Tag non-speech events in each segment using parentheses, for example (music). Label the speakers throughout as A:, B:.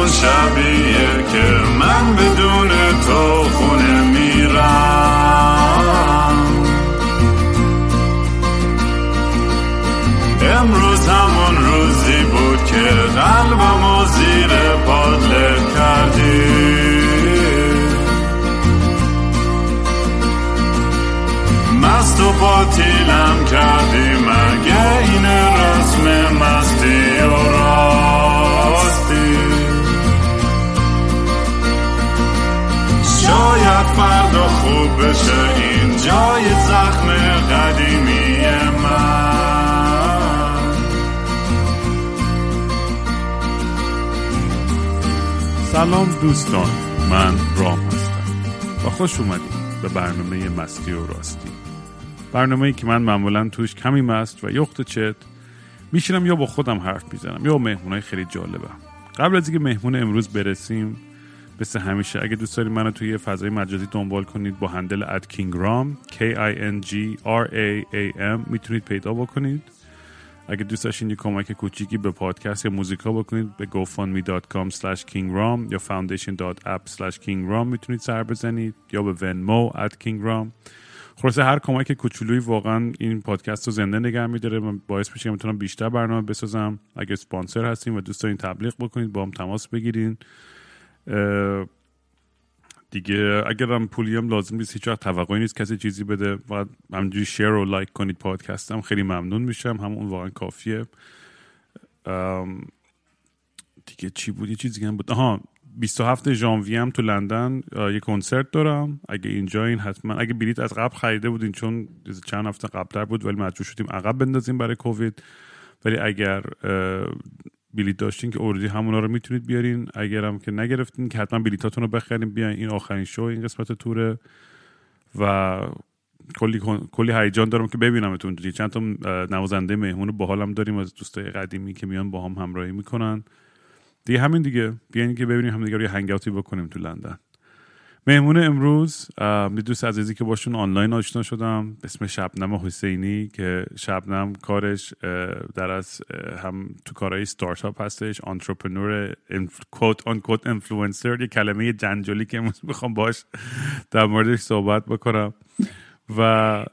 A: همون شبیه که من بدون تو خونه میرم. امروز همون روزی بود که قلبمو زیر پادله کردی. مست و باطیلم کردی. جای زخم قدیمی من.
B: سلام دوستان من رام هستم و خوش اومدید به برنامه مستی و راستی. برنامه ای که من معمولا توش کمی مست و یخت چت میشینم یا با خودم حرف می‌زنم یا مهمونای خیلی جالبم. قبل از اینکه مهمون امروز برسیم مثل همیشه. اگه دوست دارید منو توی فضای مجازی دنبال کنید با هندل اد کینگرام K I N G R A A M می‌تونید پیدا بکنید. اگه دوست داشتین یه کمک کوچیکی به پادکست یا موزیکا بکنید به gofundme.com slash kingram یا foundation.app slash kingram می‌تونید سر بزنید یا به venmo at kingram خلاصه هر کمک کوچولویی واقعا این پادکست رو زنده نگه میداره. و باعث میشه که می‌تونم بیشتر برنامه بسازم. اگه سپانسر هستین و دوست دارین تبلیغ بکنید با هم تماس بگیرین. دیگه اگر هم پولی هم لازم نیست هیچ وقت توقعی نیست کسی چیزی بده. و همینجوری شیر و لایک کنید پادکستم خیلی ممنون میشم. همون واقعا کافیه. دیگه چی بود؟ یه چیزی هم بود. آها 27 ژانویه هم تو لندن یه کنسرت دارم. اگه اینجا این حتما اگه بلیت از قبل خریده بودین چون چند هفته قبلتر بود ولی مجبور شدیم عقب بندازیم برای کووید. ولی اگر بلیت داشتین که اوردی همونا رو می‌تونید بیارین. اگر هم که نگرفتین که حتما بلیتاتون رو بخرین بیاین. این آخرین شو این قسمت توره. و کلی کلی هیجان دارم که ببینمتون. چند تا نوازنده مهمون باحالم داریم از دوستای قدیمی که میان با هم همراهی می‌کنن. دیگه همین دیگه. بیاین که ببینیم هم دیگه رو یه hangout ی بکنیم تو لندن. مهمون امروز یه دوست عزیزی که باشون آنلاین آشنا شدم اسم شبنم حسینی که شبنم کارش در از هم تو کارهای ستارتاپ هستش entrepreneur quote unquote influencer یه کلمه جنجالی که امروز می‌خوام باش در موردش صحبت بکنم. و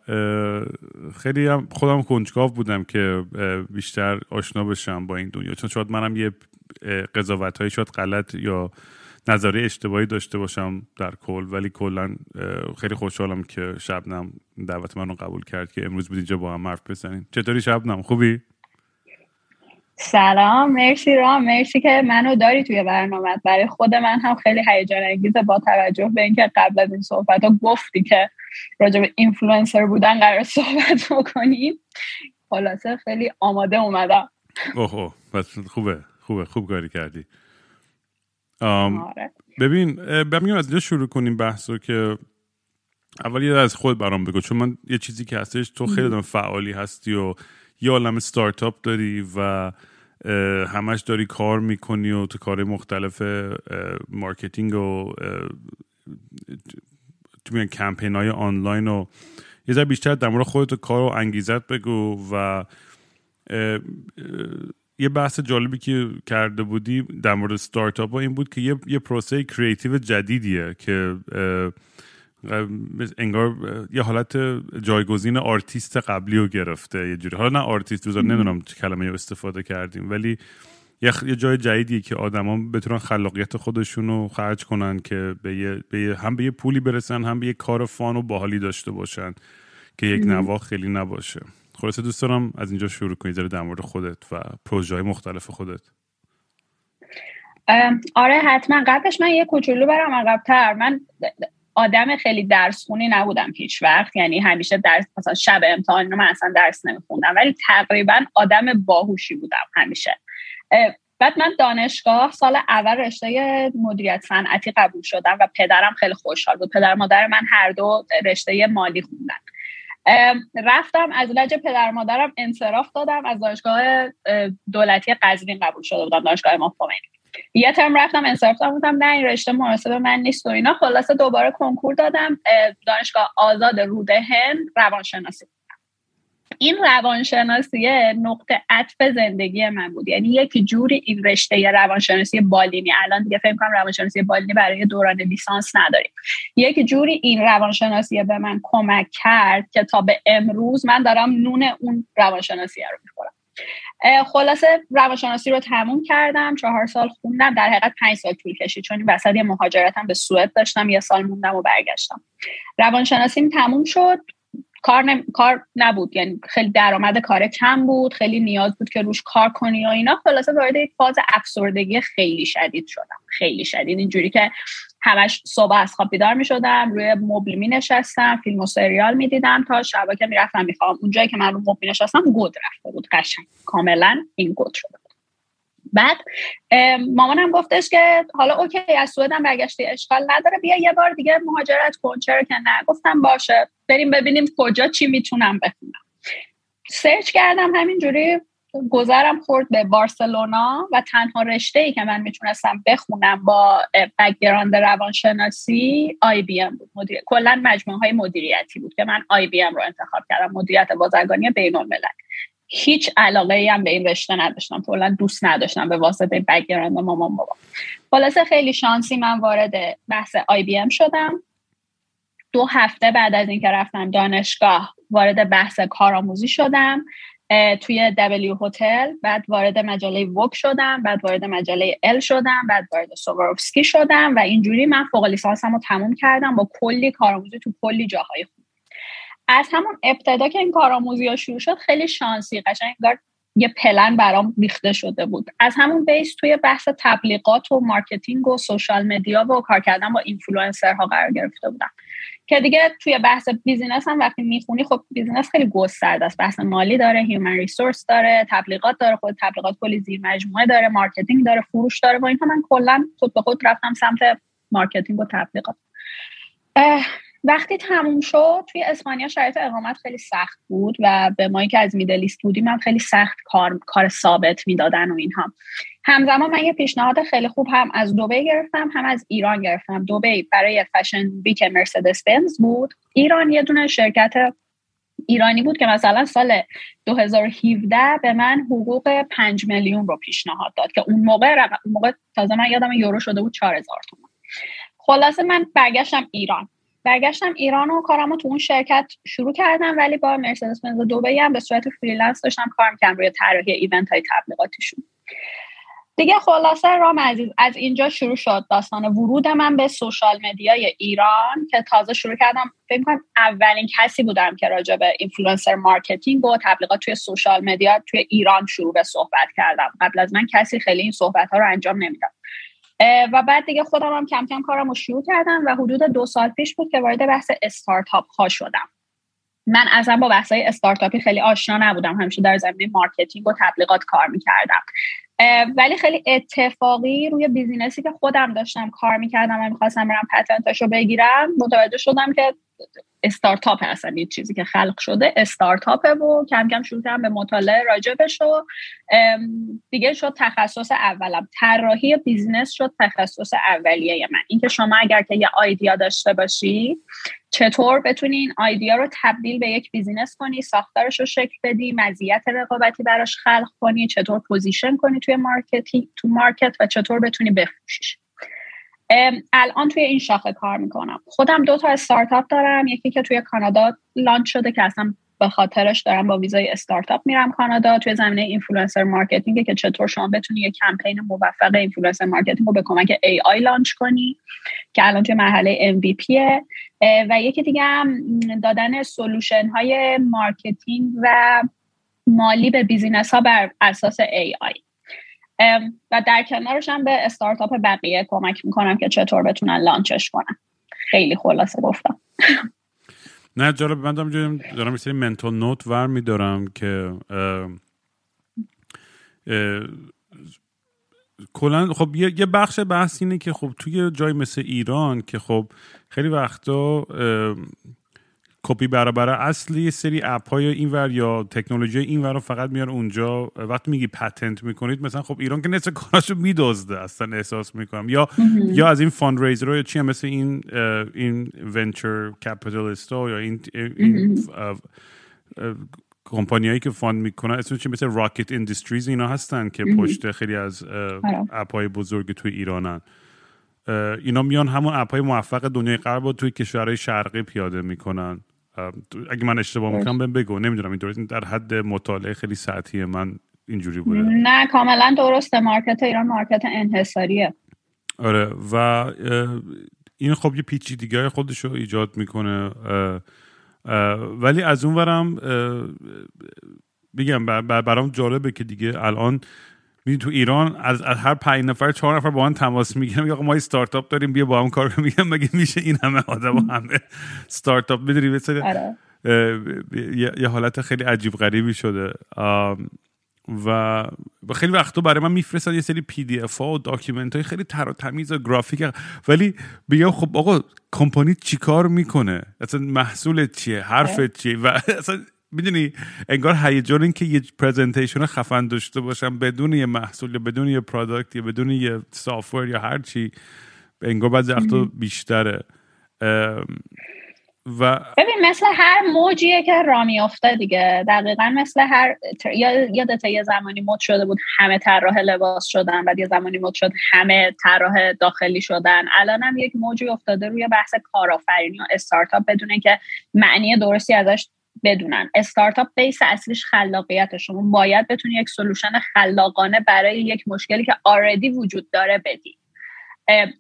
B: خیلی هم خودم کنجکاو بودم که بیشتر آشنا بشم با این دنیا. چون شاید منم یه قضاوت های شاید غلط یا نظریه اشتباهی داشته باشم در کل ولی کلا خیلی خوشحالم که شبنم دعوت من رو قبول کرد که امروز بود اینجا با هم حرف بزنیم. چطوری شبنم؟ خوبی؟
C: سلام مرسی رام مرسی که منو داری توی برنامه. برای خود من هم خیلی هیجان انگیزه با توجه به اینکه قبل از این صحبت ها گفتی که راجع به اینفلوئنسر بودن قرار صحبت بکنیم خلاصه خیلی آماده اومدم.
B: اوه بس خوبه خوبه خوب کاری کردی. آره. ببین ببینیم از اینجا شروع کنیم بحث که اول یه از خود برام بگو چون من یه چیزی که هستش تو خیلی دارم فعالی هستی و یه عالم استارتاپ داری و همش داری کار می‌کنی و تو کار مختلف marketing و تو میگن کمپین های آنلاین و یه ذره بیشتر در مورد خودت کار و انگیزت بگو و یه بحث جالبی که کرده بودی در مورد ستارتاپ ها این بود که یه, یه پروسه creative جدیدیه که انگار یه حالت جایگزین آرتیست قبلی رو گرفته یه جوری. حالا نه آرتیست روزا نمی‌دونم چه کلمه استفاده کردیم ولی یه جای جدیدیه که آدما بتونن خلاقیت خودشون رو خرج کنن که به, یه، به هم به یه پولی برسن هم به یه کار فان و باحالی داشته باشن که یک نوا خیلی نباشه. خلاصه دوست دارم از اینجا شروع کنید در مورد خودت و پروژه های مختلف خودت.
C: آره حتما. قبلش من یه کوچولو برم عقبتر. من آدم خیلی درس خونی نبودم هیچ وقت. یعنی همیشه درس مثلا شب امتحان من اصلا درس نمیخوندم. ولی تقریبا آدم باهوشی بودم همیشه. بعد من دانشگاه سال اول رشته مدیریت صنعتی قبول شدم و پدرم خیلی خوشحال بود. پدر مادر من هر دو رشته مالی خوندن. رفتم از لج پدر مادرم انصراف دادم از دانشگاه دولتی قزوین قبول شده بودم دانشگاه امام خمینی یه ترم رفتم انصراف دادم بودم نه این رشته مناسب من نیست و اینا. خلاصه دوباره کنکور دادم دانشگاه آزاد روده هند روانشناسی. این روانشناسی نقطه عطف زندگی من بود. یعنی یک جوری این رشته روانشناسی بالینی. الان دیگه فکر کنم روانشناسی بالینی برای دوران لیسانس نداریم. یک جوری این روانشناسی به من کمک کرد که تا به امروز من دارم نون اون روانشناسی رو می‌خورم. خلاصه روانشناسی رو تموم کردم چهار سال خوندم. در حقیقت پنج سال طول کشید چون این وسط یه مهاجرتم به سوئد داشتم یه سال موندم و برگشتم. روانشناسیم تموم شد. کار, کار نبود. یعنی خیلی درآمد کار کم بود خیلی نیاز بود که روش کار کنی و اینا. خلاصه وارد یک فاز افسردگی خیلی شدید شدم. خیلی شدید. اینجوری که همش صبح از خواب بیدار می شدم روی مبل می نشستم فیلم و سریال می دیدم تا شبا که می رفتم می اونجایی که من رو مبل می نشستم گود رفته بود. قشنگ. کاملا این گود شده بعد مامانم گفتش که حالا اوکی از سوئدم برگشتی اشکال نداره بیا یه بار دیگه مهاجرت کن چرا که نه؟ گفتم باشه بریم ببینیم کجا چی می‌تونم بخونم. search کردم همینجوری گذرم خورد به بارسلونا و تنها رشته ای که من می‌تونستم بخونم با background روانشناسی IBM بود. مدیر... کلا مجموعه های مدیریتی بود که من IBM رو انتخاب کردم مدیریت بازرگانی بین الملل هیچ علاقه ای هم به این رشته نداشتم. کلا دوست نداشتم به واسطه background مامان بابا. خلاصه خیلی شانسی من وارد بحث IBM شدم. دو هفته بعد از اینکه رفتم دانشگاه وارد بحث کارآموزی شدم. توی W Hotel بعد وارد مجله Vogue شدم بعد وارد مجله Elle شدم بعد وارد Swarovski شدم و اینجوری من فوق لیسانسم رو تموم کردم با کلی کارآموزی تو کلی جاهای از همون ابتدا که این کارآموزی ها شروع شد خیلی شانسی قشنگ انگار یه پلن برام ریخته شده بود. از همون base توی بحث تبلیغات و marketing و social media و کار کردن با اینفلوئنسرها قرار گرفته بودم. که دیگه توی بحث business هم وقتی می‌خونی خب business خیلی گسترده است. بحث مالی داره human resource داره تبلیغات داره خود تبلیغات کلی زیر مجموعه داره marketing داره فروش داره. و اینها من کلا خود به خود رفتم سمت marketing و تبلیغات. وقتی تموم شد توی اسپانیا شرایط اقامت خیلی سخت بود و به مایی که از Middle East بودیم هم خیلی سخت کار کار ثابت می‌دادن و اینها. همزمان من یه پیشنهاد خیلی خوب هم از دوبی گرفتم هم از ایران گرفتم. دوبی برای fashion week مرسدس بنز بود. ایران یه دونه شرکت ایرانی بود که مثلا سال 2017 به من حقوق 5 میلیون رو پیشنهاد داد که اون موقع رقم موقع تازه من یادم یورو شده بود 4000 تومان. خلاصه من برگشتم ایران. برگشتم ایران و کارم رو تو اون شرکت شروع کردم ولی با مرسدس بنز دوبی هم به صورت freelance داشتم کار می‌کردم روی طراحی event های تبلیغاتیشون. دیگه خلاصه رام عزیز از اینجا شروع شد داستان ورود من به social media ی ایران که تازه شروع کردم. فکر کنم اولین کسی بودم که راجع به influencer marketing و تبلیغات توی social media توی ایران شروع به صحبت کردم. قبل از من کسی خیلی این صحبت ها رو انجام نمی‌داد. و بعد دیگه خودم هم کم کم کارم رو شروع کردم و حدود دو سال پیش بود که وارد بحث استارتاپ ها شدم. من اصلا با بحث های استارتاپی خیلی آشنا نبودم. همیشه در زمینه marketing و تبلیغات کار می‌کردم. ولی خیلی اتفاقی روی business ی که خودم داشتم کار می‌کردم و می‌خواستم برم patent ش بگیرم متوجه شدم که استارتاپ اصلا یه چیزی که خلق شده استارتاپه و کم کم شروع کردم به مطالعه راجبش و دیگه شد تخصص اولم. طراحی business شد تخصص اولیه من. اینکه شما اگر که یه idea داشته باشی چطور بتونی این idea رو تبدیل به یک business کنی ساختارش رو شکل بدی مزیت رقابتی براش خلق کنی چطور position کنی توی market ی تو market و چطور بتونی بفروشیش. الان توی این شاخه کار می‌کنم. خودم دو تا استارتاپ دارم. یکی که توی کانادا launch شده که اصلا به خاطرش دارم با ویزای استارتاپ میرم کانادا. توی زمینه influencer marketing که چطور شما بتونی یه کمپین موفق influencer marketing رو به کمک AI launch کنی که الان توی مرحله MVP و یکی دیگه هم دادن solution های marketing و مالی به business ها بر اساس AI و در کنارش هم به استارتاپ بقیه کمک می‌کنم که چطور بتونن launch ش کنن. خیلی خلاصه گفتم.
B: نه جالب من دارم دارم یه سری منتال نوت ور میدارم که کلا خب یه بخش بحث اینه که خب توی جای مثل ایران که خب خیلی وقتا کپی برابر اصلی یه سری اپ های اینور یا تکنولوژی اینور رو فقط میار اونجا. وقتی میگی پتنت می‌کنید مثلا خب ایران که نصف کاراشو میدزده اصلا احساس می‌کنم. یا یا از این fundraiser یا چی مثل این این venture capitalist یا این, این کمپانیایی که fund می‌کنن اسمش چی؟ مثل Rocket Industries اینا هستن که پشت خیلی از app های بزرگ توی ایرانن. اینا میان همون app های موفق دنیای غرب رو توی کشورهای شرقی پیاده می‌کنن. اگه من اشتباه می‌کنم بهم بگو. نمی‌دونم این درست در حد مطالعه خیلی سطحی من اینجوری بوده.
C: نه کاملا درسته. مارکت ایران مارکت انحصاریه.
B: آره و این خب یه پیچیدگی خودش رو ایجاد می‌کنه. ولی از اون ورم بگم برام جالبه که دیگه الان می‌دونی تو ایران از, از هر پنج نفر چهار نفر با من تماس می‌گیرن میگه ما استارتاپ داریم بیا با هم کار میگم مگه میشه این همه آدم همه استارتاپ می‌دونی آره. یه حالت خیلی عجیب غریبی شده. و خیلی وقتا برای من میفرستن یه سری PDF ها و document های خیلی تر و تمیز و گرافیک. ولی بگم خب آقا کمپانی چیکار می‌کنه؟ اصلا محصول چیه؟ حرف چیه؟ و اصلا می‌دونی انگار هیجان این که یه presentation خفن داشته باشم بدون یه محصول یا بدون یه product یا بدون یه software یا هر چی انگار بعضی وقتا بیشتره.
C: و ببین مثل هر موجیه که را میافته دیگه. دقیقا مثل هر یا یادت یه زمانی مد شده بود همه طراح لباس شدن بعد یه زمانی مد شد همه طراح داخلی شدن. الان هم یک موجی افتاده روی بحث کارآفرینی و استارتاپ بدونه که معنی درستی ازش بدونن. استارتاپ بیس اصلیش خلاقیت شما باید بتونی یک سلوشن خلاقانه برای یک مشکلی که آردی وجود داره بدی.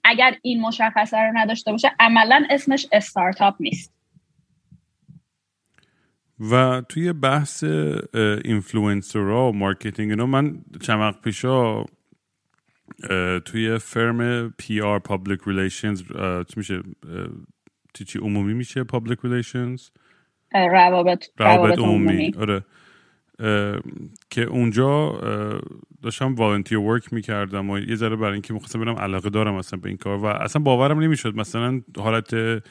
C: اگر این مشخصه رو نداشته باشه عملا اسمش استارتاپ نیست.
B: و توی بحث influencerها و marketing اینا من وقت پیشا توی firm PR public relations چی میشه؟ چی عمومی میشه public relations
C: روابط
B: روابط عمومی آره. که اونجا داشتم volunteer work می‌کردم و یه ذره برای اینکه می‌خواستم برم علاقه دارم اصلا به این کار و اصلا باورم نمی‌شد. مثلا حالت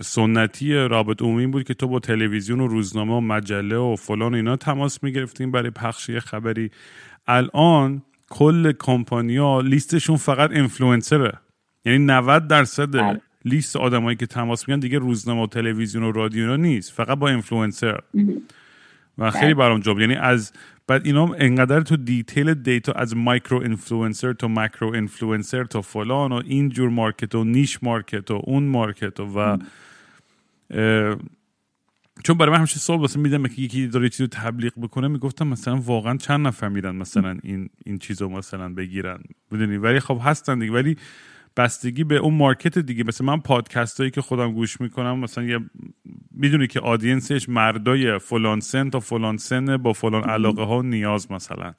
B: سنتی روابط عمومی بود که تو با تلویزیون و روزنامه و مجله و فلان و اینا تماس می‌گرفتیم برای پخش یه خبری. الان کل کمپانیا لیستشون فقط influencerه یعنی 90 درصد بله. لیست آدمایی که تماس میگن دیگه روزنامه و تلویزیون و رادیو نیست فقط با اینفلوئنسر و خیلی بله. برام جاب یعنی از بعد اینا انقدر تو دیتیل دیتا از مایکرو اینفلوئنسر تا ماکرو اینفلوئنسر تا فلان و این جور مارکت و نیش مارکت و اون مارکت و, چون برای من همیشه صبح واسه میدم که یکی داره چیزی رو تبلیغ بکنه می‌گفتم مثلا واقعا چند نفر میرن مثلا این این چیزو مثلا بگیرن؟ می‌دونی؟ ولی خب هستن دیگه. ولی بستگی به اون مارکت دیگه. مثل من پادکست هایی که خودم گوش می‌کنم مثلا یه می‌دونی که آدینسش مردای فلان سن تا فلان سن با فلان علاقه ها نیاز مثلا.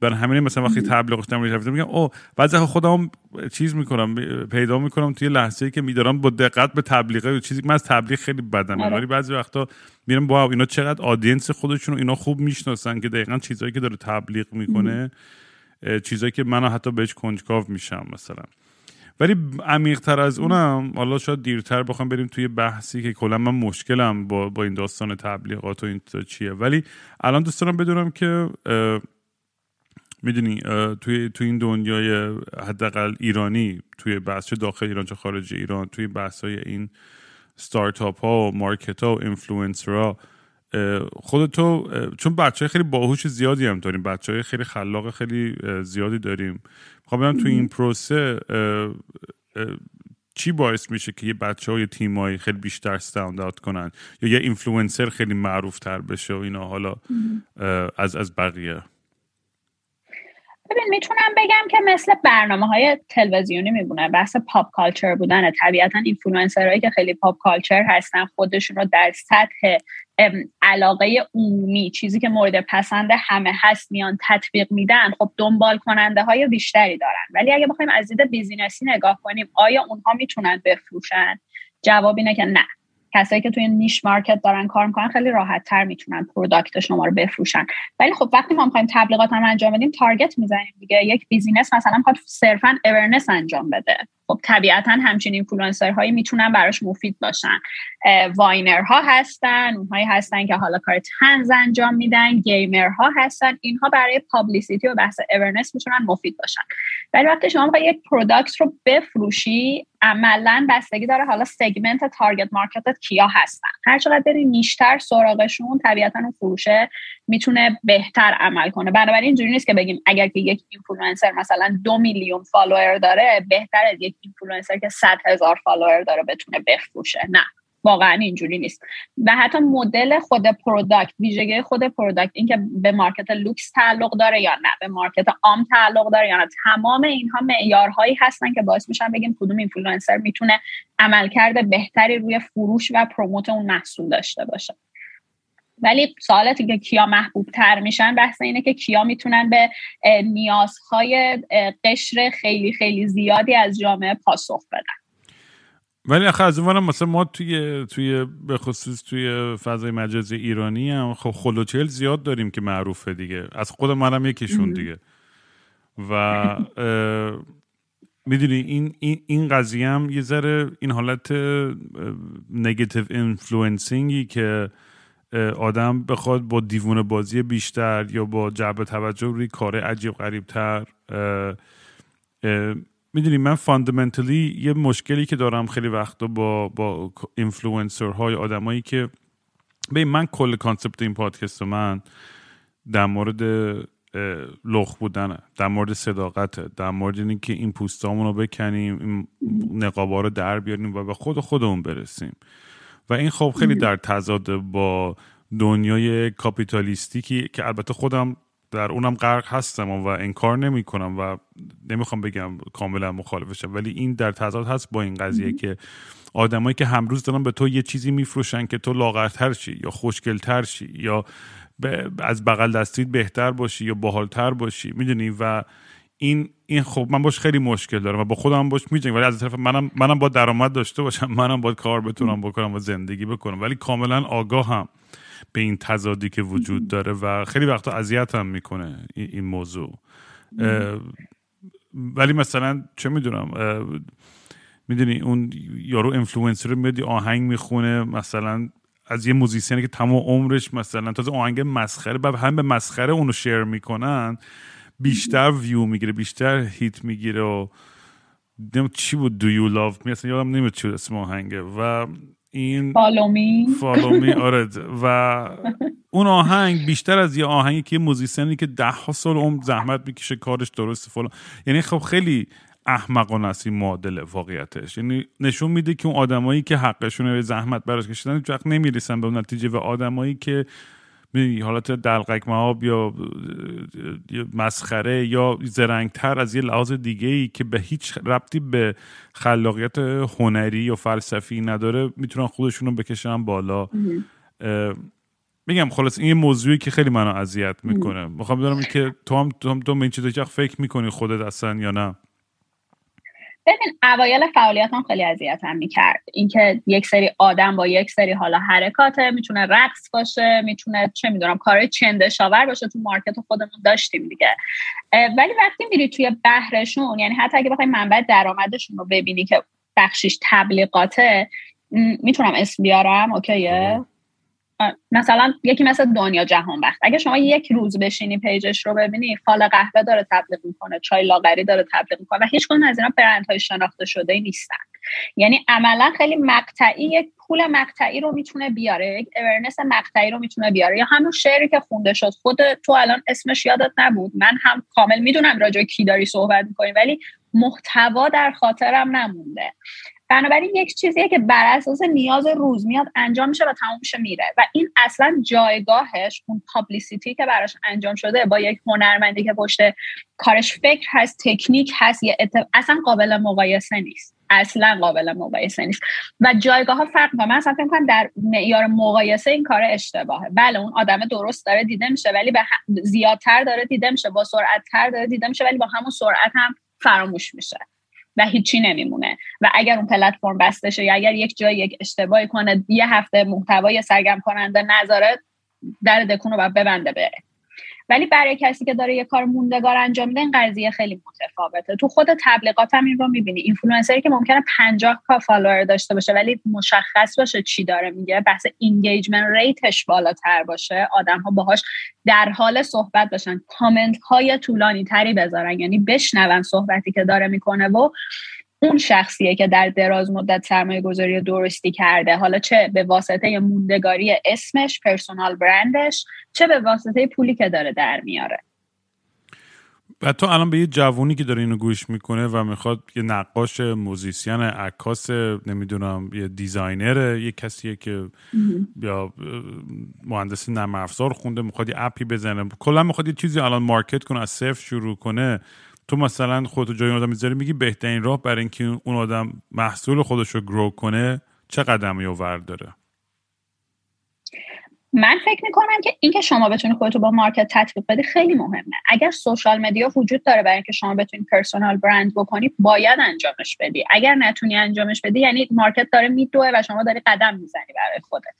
B: برای همین مثلا وقتی تبلیغ دارم رفتم میگم او بعضی خودم چیز می‌کنم پیدا می‌کنم توی لحظه که میدارم با دقت به تبلیغ و چیزی. من از تبلیغ خیلی بدم آره. ولی بعضی وقتا میرم با اینا چقدر آدینس خودشون اینا خوب می‌شناسن که دقیقا چیزایی که داره تبلیغ می‌کنه چیزایی که من حتی بهش کنجکاو میشم مثلا. ولی عمیقتر از اونم حالا شاید دیرتر بخوام بریم توی بحثی که کلا من مشکلم با, با این داستان تبلیغات و این چیه. ولی الان دوست دارم بدونم که می‌دونی توی توی این دنیای حداقل ایرانی توی بحث داخل ایران چه خارج ایران توی بحث های این استارتاپ ها و market ها و اینفلوئنسر ها خودتو چون بچه خیلی باهوش زیادی هم داریم. بچه های خیلی خلاق خیلی زیادی داریم. خب تو این پروسه چی باعث میشه که یه بچه های تیمایی خیلی بیشتر stand out کنن؟ یا یه اینفلوئنسر خیلی معروف تر بشه و اینا؟ حالا از از بقیه.
C: ببین می‌تونم بگم که مثل برنامه های تلویزیونی می‌مونه بحث pop culture بودن طبیعتا influencerهایی که خیلی pop culture هستن خودشون رو در سطح علاقه عمومی چیزی که مورد پسند همه هست میان تطبیق میدن خب دنبال کننده های بیشتری دارن. ولی اگه بخوایم از دید businessی نگاه کنیم آیا اونها می‌تونن بفروشن؟ جواب اینه که نه. کسایی که توی niche market دارن کار می‌کنن خیلی راحت تر می‌تونن product شما رو بفروشن. ولی خب وقتی ما می‌خوایم تبلیغات هم انجام بدیم target می‌زنیم دیگه. یک business مثلا می‌خواد صرفا awareness انجام بده. خب طبیعتا همچین اینفلوئنسر هایی می‌تونن براش مفید باشن. Viner ها هستن اونهایی هستن که حالا کار طنز انجام میدن gamer ها هستن. اینها برای publicity و بحث awareness می‌تونن مفید باشن. ولی وقتی شما یک product رو بفروشی عملا بستگی داره حالا segment target marketت کیا هستن. هر چقدر بری nicheتر سراغشون طبیعتا اون فروشه می‌تونه بهتر عمل کنه. بنابراین اینجوری نیست که بگیم اگر که یک اینفلوئنسر مثلا دو میلیون follower داره بهتر از یک اینفلوئنسر که صد هزار follower داره بتونه بفروشه. نه. واقعا اینجوری نیست. و حتی مدل خود product ویژگی خود product اینکه به market لوکس تعلق داره یا نه به market عام تعلق داره یا نه تمام اینها معیارهایی هستن که باعث میشن بگیم کدوم اینفلوئنسر می‌تونه عملکرد بهتری روی فروش و پروموت اون محصول داشته باشه. ولی سوالتی که کیا محبوب تر میشن بحث اینه که کیا می‌تونن به نیازهای قشر خیلی خیلی زیادی از جامعه پاسخ بدن.
B: ولی آخه از اونورم مثلا ما توی توی به خصوص توی فضای مجازی ایرانی هم خب خلوچل زیاد داریم که معروفه دیگه. از خود منم یکیشون دیگه. و می‌دونی این, این, این قضیه هم یه ذره این حالت negative influencingی که آدم بخواد با دیوونه بازی بیشتر یا با جلب توجه روی کار عجیب غریب تر می‌دونی من fundamentally یه مشکلی که دارم خیلی وقتا با با اینفلوئنسر های آدمایی که به من کل concept این پادکست من در مورد لخ بودنه در مورد صداقته در مورد اینکه که این پوستامون رو بکنیم این نقابا رو در بیاریم و به خود خودمون برسیم. و این خب خیلی در تضاد با دنیای کاپیتالیستیکی که البته خودم در اونم غرق هستم و انکار نمی کنم و نمی‌خوام بگم کاملا مخالفشم. ولی این در تضاد هست با این قضیه که آدمایی که همروز دارن به تو یه چیزی میفروشن که تو لاغرتر شی یا خوشگلتر شی یا از بغل دستید بهتر باشی یا باحالتر باشی می‌دونی؟ و این این خب من باش خیلی مشکل دارم و با خودم باش میجنگم. ولی از طرف منم منم با درآمد داشته باشم. منم با کار بتونم بکنم و زندگی بکنم. ولی کاملا آگاه هم به این تضادی که وجود داره و خیلی وقتا اذیت هم می‌کنه این موضوع. ولی مثلا چه می‌دونم می‌دونی اون یارو انفلوئنسر میاد آهنگ می‌خونه مثلا از یه musicianی که تمام عمرش مثلا تازه آهنگ مسخره بعد هم به مسخره اونو share می‌کنن بیشتر ویو می‌گیره بیشتر hit می‌گیره و چی بود Do You Love Me اصلا یادم نمیاد چی اسم آهنگه و این
C: Follow
B: me. Follow me (laughs) آره و اون آهنگ بیشتر از یه آهنگی که musicianی که ده ها سال عمر زحمت می‌کشه کارش درست فلان. یعنی خب خیلی احمقانه است این معادله واقعیتش. یعنی نشون میده که اون آدمایی که حقشون زحمت براش کشیدن هیچ وقت نمی‌رسن به اون نتیجه و آدمایی که حالت دلقک معاب یا مسخره یا زرنگتر از یه لحاظ دیگه ای که به هیچ ربطی به خلاقیت هنری یا فلسفی نداره می‌تونن خودشون رو بکشن بالا. میگم خلاص این یه موضوعی که خیلی منو اذیت می‌کنه. می‌خوام بدونم که تو هم تو هم تو این چیزا فکر می‌کنی خودت اصلا یا نه.
C: ببین اوایل فعالیتم خیلی اذیتم می‌کرد. اینکه یک سری آدم با یک سری حالا حرکاته می‌تونه رقص باشه می‌تونه چه می‌دونم کار چنده شاور باشه. تو مارکت خودمون داشتیم دیگه. ولی وقتی میری توی بحرشون یعنی حتی اگه بخوای منبع درآمدشون رو ببینی که بخشش تبلیغاته می‌تونم اسم بیارم okay ه؟ مثلا یکی مثل دنیا جهانبخت. اگه شما یک روز بشینی پیجش رو ببینی فال قهوه داره تبلیغ می‌کنه چای لاغری داره تبلیغ می‌کنه و هیچ از اینا برندهای شناخته شده نیستن. یعنی عملا خیلی مقطعی یک پول مقطعی رو می‌تونه بیاره یک awareness مقطعی رو می‌تونه بیاره. یا همون شعری که خونده شد. خود تو الان اسمش یادت نبود. من هم کامل می‌دونم راجع کی داری صحبت می‌کنی ولی محتوا در خاطرم نمونده. بنابراین یک چیزیه که بر اساس نیاز روز میاد انجام میشه و تموم میشه میره. و این اصلا جایگاهش اون پابلیسیتی که براش انجام شده با یک هنرمندی که پشت کارش فکر هست تکنیک هست یه اصلا قابل مقایسه نیست. اصلا قابل مقایسه نیست. و جایگاه ها فرق و من اصلا فکر کنم در معیار مقایسه این کار اشتباهه. بله اون آدم درست داره دیده میشه ولی به زیادتر داره دیده میشه با سرعتتر داره دیده میشه ولی با همون سرعت هم فراموش میشه. و هیچی نمیمونه. و اگر اون پلتفرم بسته شه یا اگر یک جای یک اشتباهی کنه یه هفته محتوای سرگرم کننده نذاره در دکون رو ببنده بره. ولی برای کسی که داره یه کار موندگار انجام میده این قضیه خیلی متفاوته. تو خود تبلیغات هم این رو می‌بینی. اینفلوئنسری که ممکنه 50 کا فالوور داشته باشه ولی مشخص باشه چی داره میگه. بحث engagement rate ش بالاتر باشه. آدم ها باهاش در حال صحبت باشن. کامنت های طولانی تری بذارن. یعنی بشنون صحبتی که داره می‌کنه و اون شخصیه که در دراز مدت سرمایه گذاری درستی کرده. حالا چه به واسطه موندگاری اسمش personal brand ش چه به واسطه پولی که داره در میاره.
B: و تو الان به یه جوونی که داره اینو گوش می‌کنه و می‌خواد یه نقاش musician عکاس نمی‌دونم یه designer ه یه کسیه که یا مهندسی نرم افزار خونده می‌خواد یه اپی بزنه. کلا می‌خواد یه چیزی الان market کنه از صفر شروع کنه. تو مثلا خودتو جای آدم می‌ذاری میگی بهترین راه برای اینکه اون آدم محصول خودش رو grow کنه چه قدمی ور داره
C: من فکر می‌کنم که اینکه شما بتونی خودتو با market تطبیق بدی خیلی مهمه. اگر social media وجود داره برای اینکه شما بتونی personal brand بکنی باید انجامش بدی. اگر نتونی انجامش بدی یعنی market داره میدوه و شما داری قدم می‌زنی برای خودت.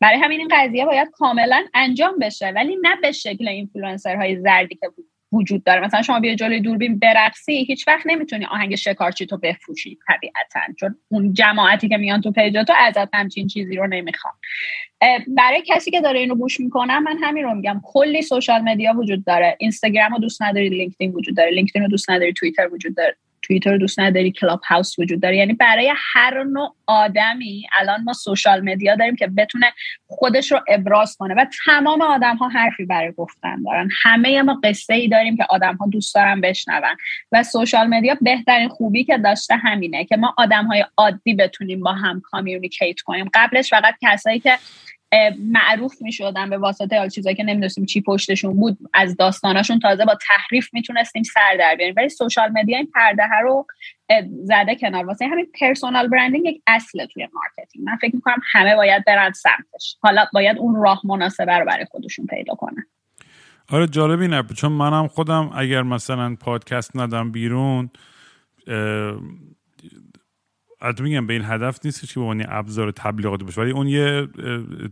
C: برای همین این قضیه باید کاملا انجام بشه ولی نه به شکل اینفلوئنسر های زردی که وجود داره. مثلا شما بیا جلوی دوربین برقصی هیچ وقت نمی‌تونی آهنگ شکارچی تو بفروشی طبیعتا چون اون جماعتی که میان تو پیج تو ازت همچین چیزی رو نمی‌خوان برای کسی که داره اینو گوش می‌کنه من همین رو میگم. کلی social media وجود داره. اینستاگرام رو دوست نداری لینکدین وجود داره. لینکدین رو دوست نداری توییتر وجود داره. توییتر رو دوست نداری کلاب هاوس وجود داره. یعنی برای هر نوع آدمی الان ما social media داریم که بتونه خودش رو ابراز کنه. و تمام آدم ها حرفی برای گفتن دارن. همه ما قصه ای داریم که آدم ها دوست دارن بشنون. و social media بهترین خوبی که داشته همینه که ما آدم های عادی بتونیم با هم communicate کنیم. قبلش فقط کسایی که معروف می شدن به واسطه حالا چیزایی که نمی‌دونستیم چی پشتشون بود از داستاناشون تازه با تحریف می‌تونستیم سر در بیاریم. ولی social media این پرده رو زده کنار. واسه همین personal branding یک اصل توی marketing ه. من فکر می‌کنم همه باید برن سمتش. حالا باید اون راه مناسبه رو برای خودشون پیدا کنن.
B: آره جالب اینه چون منم خودم اگر مثلا پادکست ندم بیرون البته میگم به این هدف نیست که به عنوان ابزار تبلیغات باشه ولی اون یه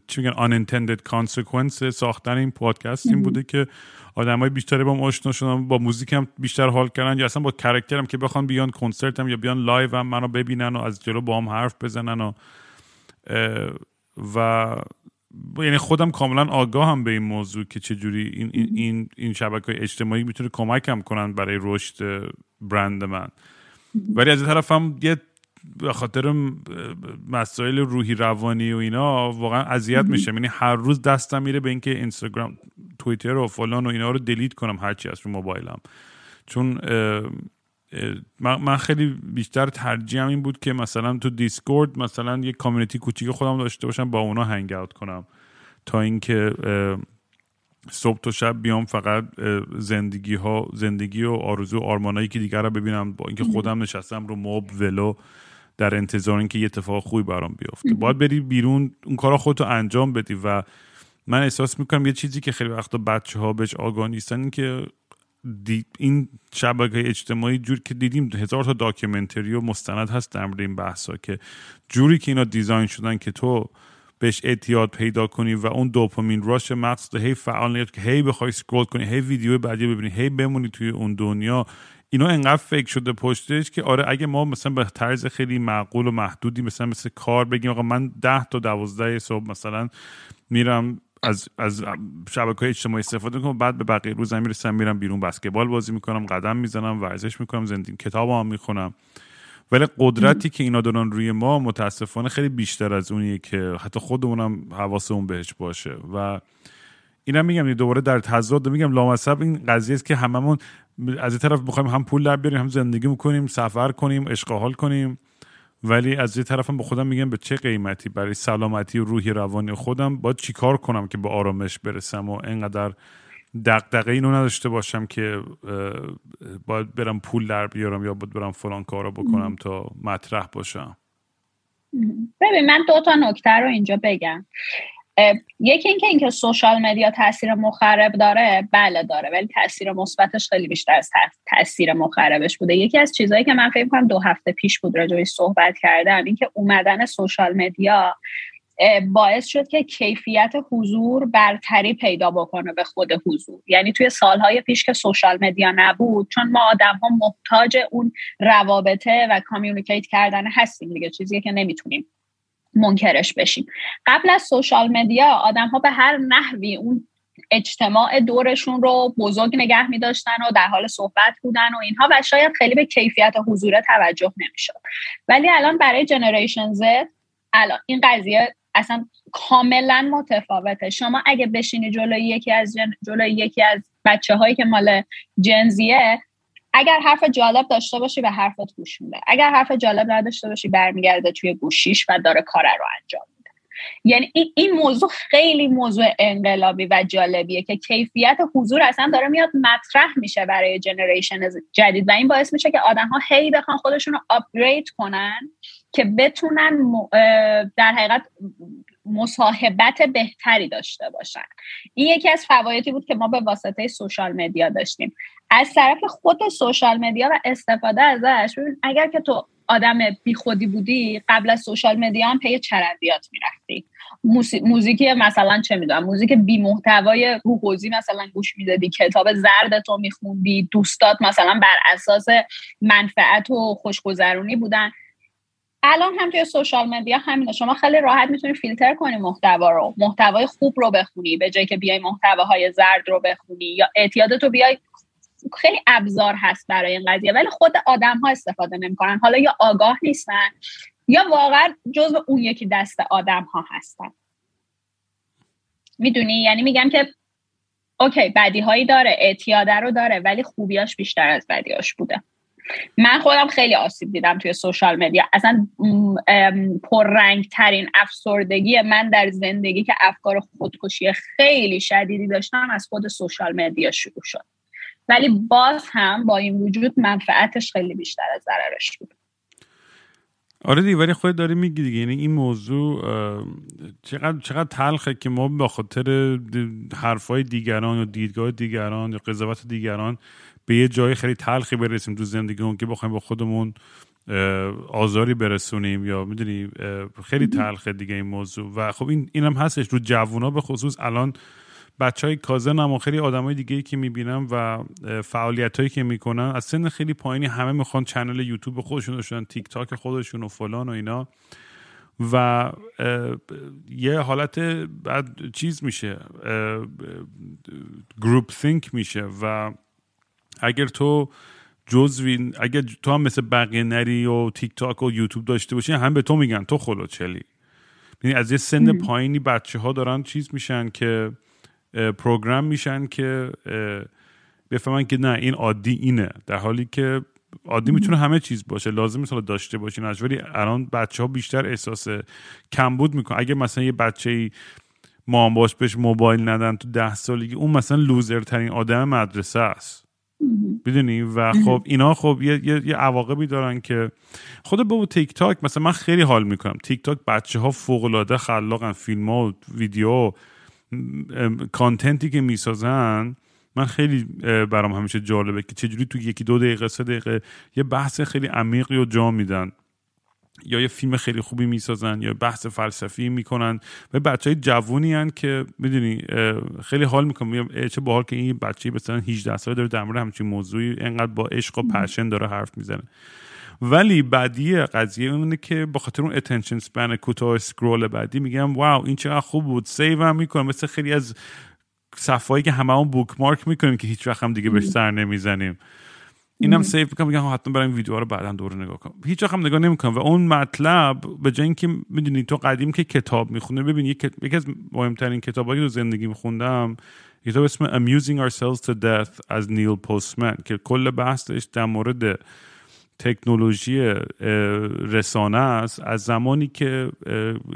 B: چی میگن unintended consequence ساختن این پادکست این بوده که آدمای بیشتری با آشنا شدن با موزیک هم بیشتر حال کردن یا اصلا با character م که بخوان بیان کنسرت هم یا بیان لایو هم منو ببینن و از جلو با هم حرف بزنن و و یعنی خودم کاملا آگاه هم به این موضوع که چجوری این این این, این شبکه های اجتماعی می‌تونه کمکم کنن برای رشد برند من. ولی از این طرف هم یه به خاطر مسائل روحی روانی و اینا واقعا اذیت میشه یعنی هر روز دستم میره به اینکه اینستاگرام توییتر و فلان و اینا رو دلیت کنم هرچی از رو موبایلم. چون من خیلی بیشتر ترجیحم این بود که مثلا تو دیسکورد مثلا یه کامیونیتی کوچیک خودم داشته باشم با اونا هنگ اوت کنم. تا اینکه صبح تا شب بیام فقط زندگی ها زندگی و آرزو و آرمانایی که دیگر رو ببینم با اینکه خودم نشستم رو موب ولو در انتظار اینکه یه اتفاق خوبی برام بیفته. باید بری بیرون اون کارا خودتو انجام بدی و من احساس می‌کنم یه چیزی که خیلی وقتا بچه ها بهش آگاه نیستن این که این شبکه اجتماعی جور که دیدیم هزار تا داکیومنتری و مستند هست در مورد این بحثا که جوری که اینا دیزاین شدن که تو بهش اعتیاد پیدا کنی و اون دوپامین راش مغز هی فعال که هی بخوای سکرول کنی هی ویدیو بعدی ببینی هی بمونی توی اون دنیا. اینا انقدر فکر شده پشتش که آره اگه ما مثلا به طرز خیلی معقول و محدودی مثلا مثل کار بگیم آقا من ده تا دوازده صبح مثلا میرم از از شبکه های اجتماعی استفاده می‌کنم بعد به بقیه روزم می‌رسم میرم بیرون بسکتبال بازی می‌کنم قدم می‌زنم ورزش می‌کنم زندگی کتاب هم می‌خونم. ولی قدرتی که اینا دارن روی ما متاسفانه خیلی بیشتر از اونیه که حتی خودمونم حواسمون بهش باشه. و اینم میگم دوباره در تضاد میگم لامصب این قضیه است که هممون از طرف می‌خوایم هم پول در بیاریم هم زندگی می‌کنیم سفر کنیم اشغال کنیم. ولی از این طرف هم به خودم میگم به چه قیمتی؟ برای سلامتی و روحی روانی خودم باید چیکار کنم که به آرامش برسم و اینقدر دقدقه اینو نداشته باشم که باید برم پول در بیارم یا باید برم فلان کارو بکنم تا مطرح باشم.
C: ببین من دو تا نکته رو اینجا بگم. یکی اینکه اینکه social media تاثیر مخرب داره بله داره ولی تاثیر مثبتش خیلی بیشتر از تاثیر مخربش بوده. یکی از چیزهایی که من فکر کنم دو هفته پیش بود راجعش صحبت کردم اینکه اومدن social media باعث شد که کیفیت حضور برتری پیدا بکنه به خود حضور. یعنی توی سالهای پیش که social media نبود چون ما آدم ها محتاج اون روابطه و communicate کردن هستیم دیگه چیزی که نمی‌تونیم منکرش بشیم. قبل از social media آدم ها به هر نحوی اون اجتماع دورشون رو بزرگ نگه می داشتن و در حال صحبت بودن و اینها و شاید خیلی به کیفیت حضور توجه نمی‌شد. ولی الان برای generation Z الان این قضیه اصلا کاملا متفاوته. شما اگه بشینی جلوی یکی از gen... جلوی یکی از بچه هایی که مال جنزیه اگر حرف جالب داشته باشی به حرفت گوش میده. اگر حرف جالب نداشته باشی برمیگرده توی گوشیش و داره کار رو انجام میده. یعنی این موضوع خیلی موضوع انقلابی و جالبیه که کیفیت حضور اصلا داره میاد مطرح میشه برای جنریشن جدید و این باعث میشه که آدم ها هی بخوان خودشون رو آپگرید کنن. که بتونن در حقیقت مصاحبت بهتری داشته باشن. این یکی از فوایدی بود که ما به واسطه social media داشتیم. از طرف خود social media و استفاده ازش اگر که تو آدم بیخودی بودی قبل از social media هم پی چرندیات می‌رفتی. موزیکی مثلا چه می‌دونم موزیک بی محتوای روحوزی مثلا گوش می‌دادی کتاب زرد تو میخوندی دوستات مثلا بر اساس منفعت و خوشگذرونی بودن. الان هم توی social media همینه. شما خیلی راحت می‌تونی فیلتر کنی محتوا رو. محتوای خوب رو بخونی به جای که بیای محتواهای زرد رو بخونی یا اعتیادتو بیای. خیلی ابزار هست برای این قضیه ولی خود آدم ها استفاده نمی‌کنن. حالا یا آگاه نیستن یا واقعا جزو اون یکی دسته آدم ها هستن. می‌دونی؟ یعنی میگم که okay بدی هایی داره اعتیاده رو داره ولی خوبیاش بیشتر از بدیاش بوده. من خودم خیلی آسیب دیدم توی social media. اصلا پررنگ ترین افسردگی من در زندگی که افکار خودکشی خیلی شدیدی داشتم از خود social media شروع شد. ولی باز هم با این وجود منفعتش خیلی بیشتر از ضررش بود.
B: آره دیگه ولی خود داری میگی دیگه. یعنی این موضوع چقدر چقدر تلخه که ما با خاطر حرفای دیگران و دیدگاه دیگران یا قضاوت دیگران به یه جای خیلی تلخی برسیم تو زندگیمون که بخوایم با خودمون آزاری برسونیم یا می‌دونی خیلی تلخه دیگه این موضوع. و خب این اینم هستش رو جوونا به خصوص الان بچه های cousin هام خیلی آدم های دیگه که می‌بینم و فعالیت هایی که می‌کنن از سن خیلی پایینی همه می‌خوان channel یوتیوب خودشون داشتن تیک تاک خودشون و فلان و اینا. و یه حالت بعد چیز میشه group think میشه و اگر تو جزوی اگر تو هم مثل بقیه نری و تیک تاک و یوتیوب داشته باشی هم به تو میگن تو خلو چلی یعنی از یه سن پایینی بچه ها دارن چیز میشن که پروگرام میشن که بفهمن که نه این عادی اینه. در حالی که عادی می‌تونه همه چیز باشه. لازم مثلا داشته باشین ولی الان بچه ها بیشتر احساس کمبود می‌کنن اگه مثلا یه بچه ای مام باش بهش موبایل ندن تو ده سالگی اون مثلا لوزرترین آدم مدرسه است. بدونی و خب اینا خب یه, یه،, یه عواقبی دارن که خود با تیک تاک مثلا من خیلی حال می‌کنم. تیک تاک بچه ها فوق العاده خلاقن فیلم ها و ویدیو کانتنتی که می‌سازن من خیلی برام همیشه جالبه که چجوری تو یکی دو دقیقه سه دقیقه یه بحث خیلی عمیقی رو جا میدن. یا یه فیلم خیلی خوبی می‌سازن یا بحث فلسفی می‌کنن و بچه های جوونی هن که می‌دونی خیلی حال می‌کنم چه باحال که این بچه مثلا 18 ساله داره در مورد همچین موضوعی انقدر با عشق و پشن داره حرف می‌زنه. ولی بعدی قضیه اونه که به خاطر اون attention span کوتاه scroll بعدی میگم wow این چقدر خوب بود save هم می‌کنم مثل خیلی از صفحه‌هایی که همه اون bookmark می‌کنیم که هیچ وقت هم دیگه بهش سر نمی‌زنیم. اینم save می‌کنم میگم حتما این ویدیوها رو بعدا دوره نگاه کنم. هیچ وقت هم نگاه نمی‌کنم و اون مطلب به جای اینکه می‌دونی تو قدیم که کتاب می‌خونه ببین یکی از مهمترین کتابایی که تو زندگی میخوندم کتاب اسم Amusing Ourselves to Death از نیل پوستمن که کل بحثش در مورد تکنولوژی رسانه است. از زمانی که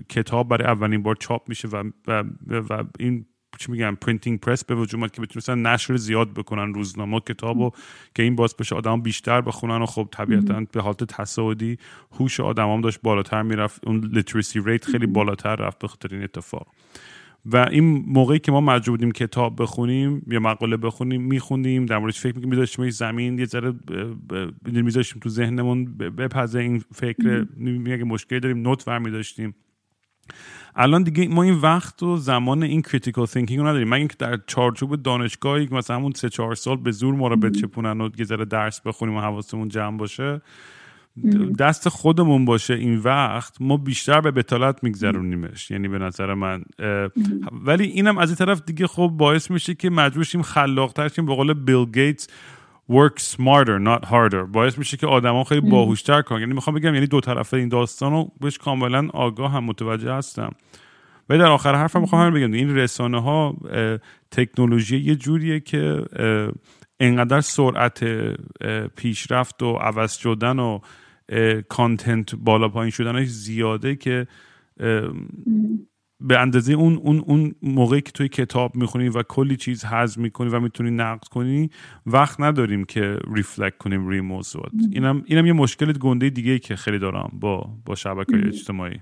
B: کتاب برای اولین بار چاپ میشه و, و, و این چی میگم printing press به وجود که بتونن نشر زیاد بکنن روزنامه کتابو که این باز بشه آدم بیشتر بخونن و خب طبیعتا به حالت تصاعدی هوش آدمام داشت بالاتر می‌رفت. اون literacy rate خیلی بالاتر رفت به خاطر این اتفاق. و این موقعی که ما مجبور بودیم کتاب بخونیم یا مقاله بخونیم میخوندیم در موردش فکر می‌کنیم میذاشتیم زمین یه ذره میذاشتیم تو ذهنمون بپزه این فکر. اگه مشکلی داریم note ور میداشتیم الان دیگه ما این وقت و زمان این critical thinking رو نداریم. من اینکه در چارچوب دانشگاهی مثلا همون سه چهار سال به زور ما رو بچپونن و یه ذره درس بخونیم و حواسمون جمع باشه. دست خودمون باشه این وقت ما بیشتر به بطالت میگذرونیمش. یعنی به نظر من. ولی اینم از این طرف دیگه خب باعث میشه که مجبور شیم خلاقتر شیم. به قول بیل گیتس work smarter not harder. باعث میشه که آدما خیلی باهوشتر کنن. یعنی می‌خوام بگم یعنی دو طرفه این داستان رو بهش کاملا آگاه هم متوجه هستم. و در آخر حرفم می‌خوام همین بگم. این رسانه ها تکنولوژی یه جوریه که انقدر سرعت پیشرفت و عوض شدن و کانتنت بالا پایین شدنش زیاده که به اندازه اون اون اون موقعی که توی کتاب می‌خونی و کلی چیز حذف می‌کنی و می‌تونی نقد کنی وقت نداریم که reflect کنیم روی موضوعات. اینم اینم یه مشکل گنده دیگه که خیلی دارم با با شبکه اجتماعی.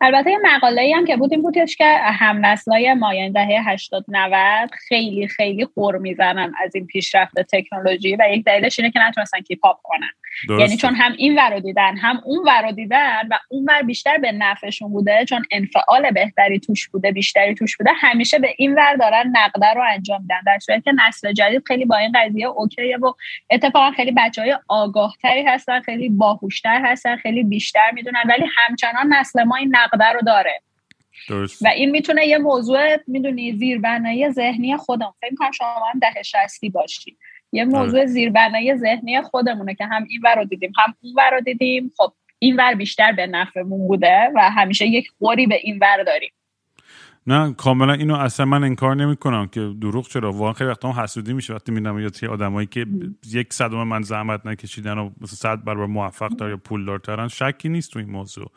C: البته یه مقاله هم که بود این بودش که هم نسلای مایان دهه 80 90 خیلی خیلی غر می‌زنن از این پیشرفت تکنولوژی و یک دلیلش اینه که نتونستن keep up کنن درسته. یعنی چون هم این ور دیدن هم اون ور دیدن و اون ور بیشتر به نفعشون بوده چون انفعال بهتری توش بوده بیشتری توش بوده همیشه به این ور دارن نقد رو انجام میدن در صورتی که نسل جدید خیلی با این قضیه okay ه و اتفاقا خیلی بچه های آگاهتری هستن خیلی باهوشتر هستن خیلی بیشتر می‌دونن ولی همچنان نسل ما این نقده رو داره. درست. و این می‌تونه یه موضوع می‌دونی زیربنایی ذهنی خودم فکر کنم شما هم ده شستی باشی. یه آره. موضوع زیربنایی ذهنی خودمونه که هم این ور رو دیدیم هم اون ور رو دیدیم. خب این ور بیشتر به نفعمون بوده و همیشه یک خوری به این ور داریم.
B: نه کاملا اینو اصلا من انکار نمی کنم که دروغ چرا. واقعا خیلی وقتا حسودی میشه وقتی می‌بینم یا آدمایی که یک صدم من زحمت نکشیدن و مثلا صد برابر موفق تر یا پول دارترن شکی نیست تو این موضوع.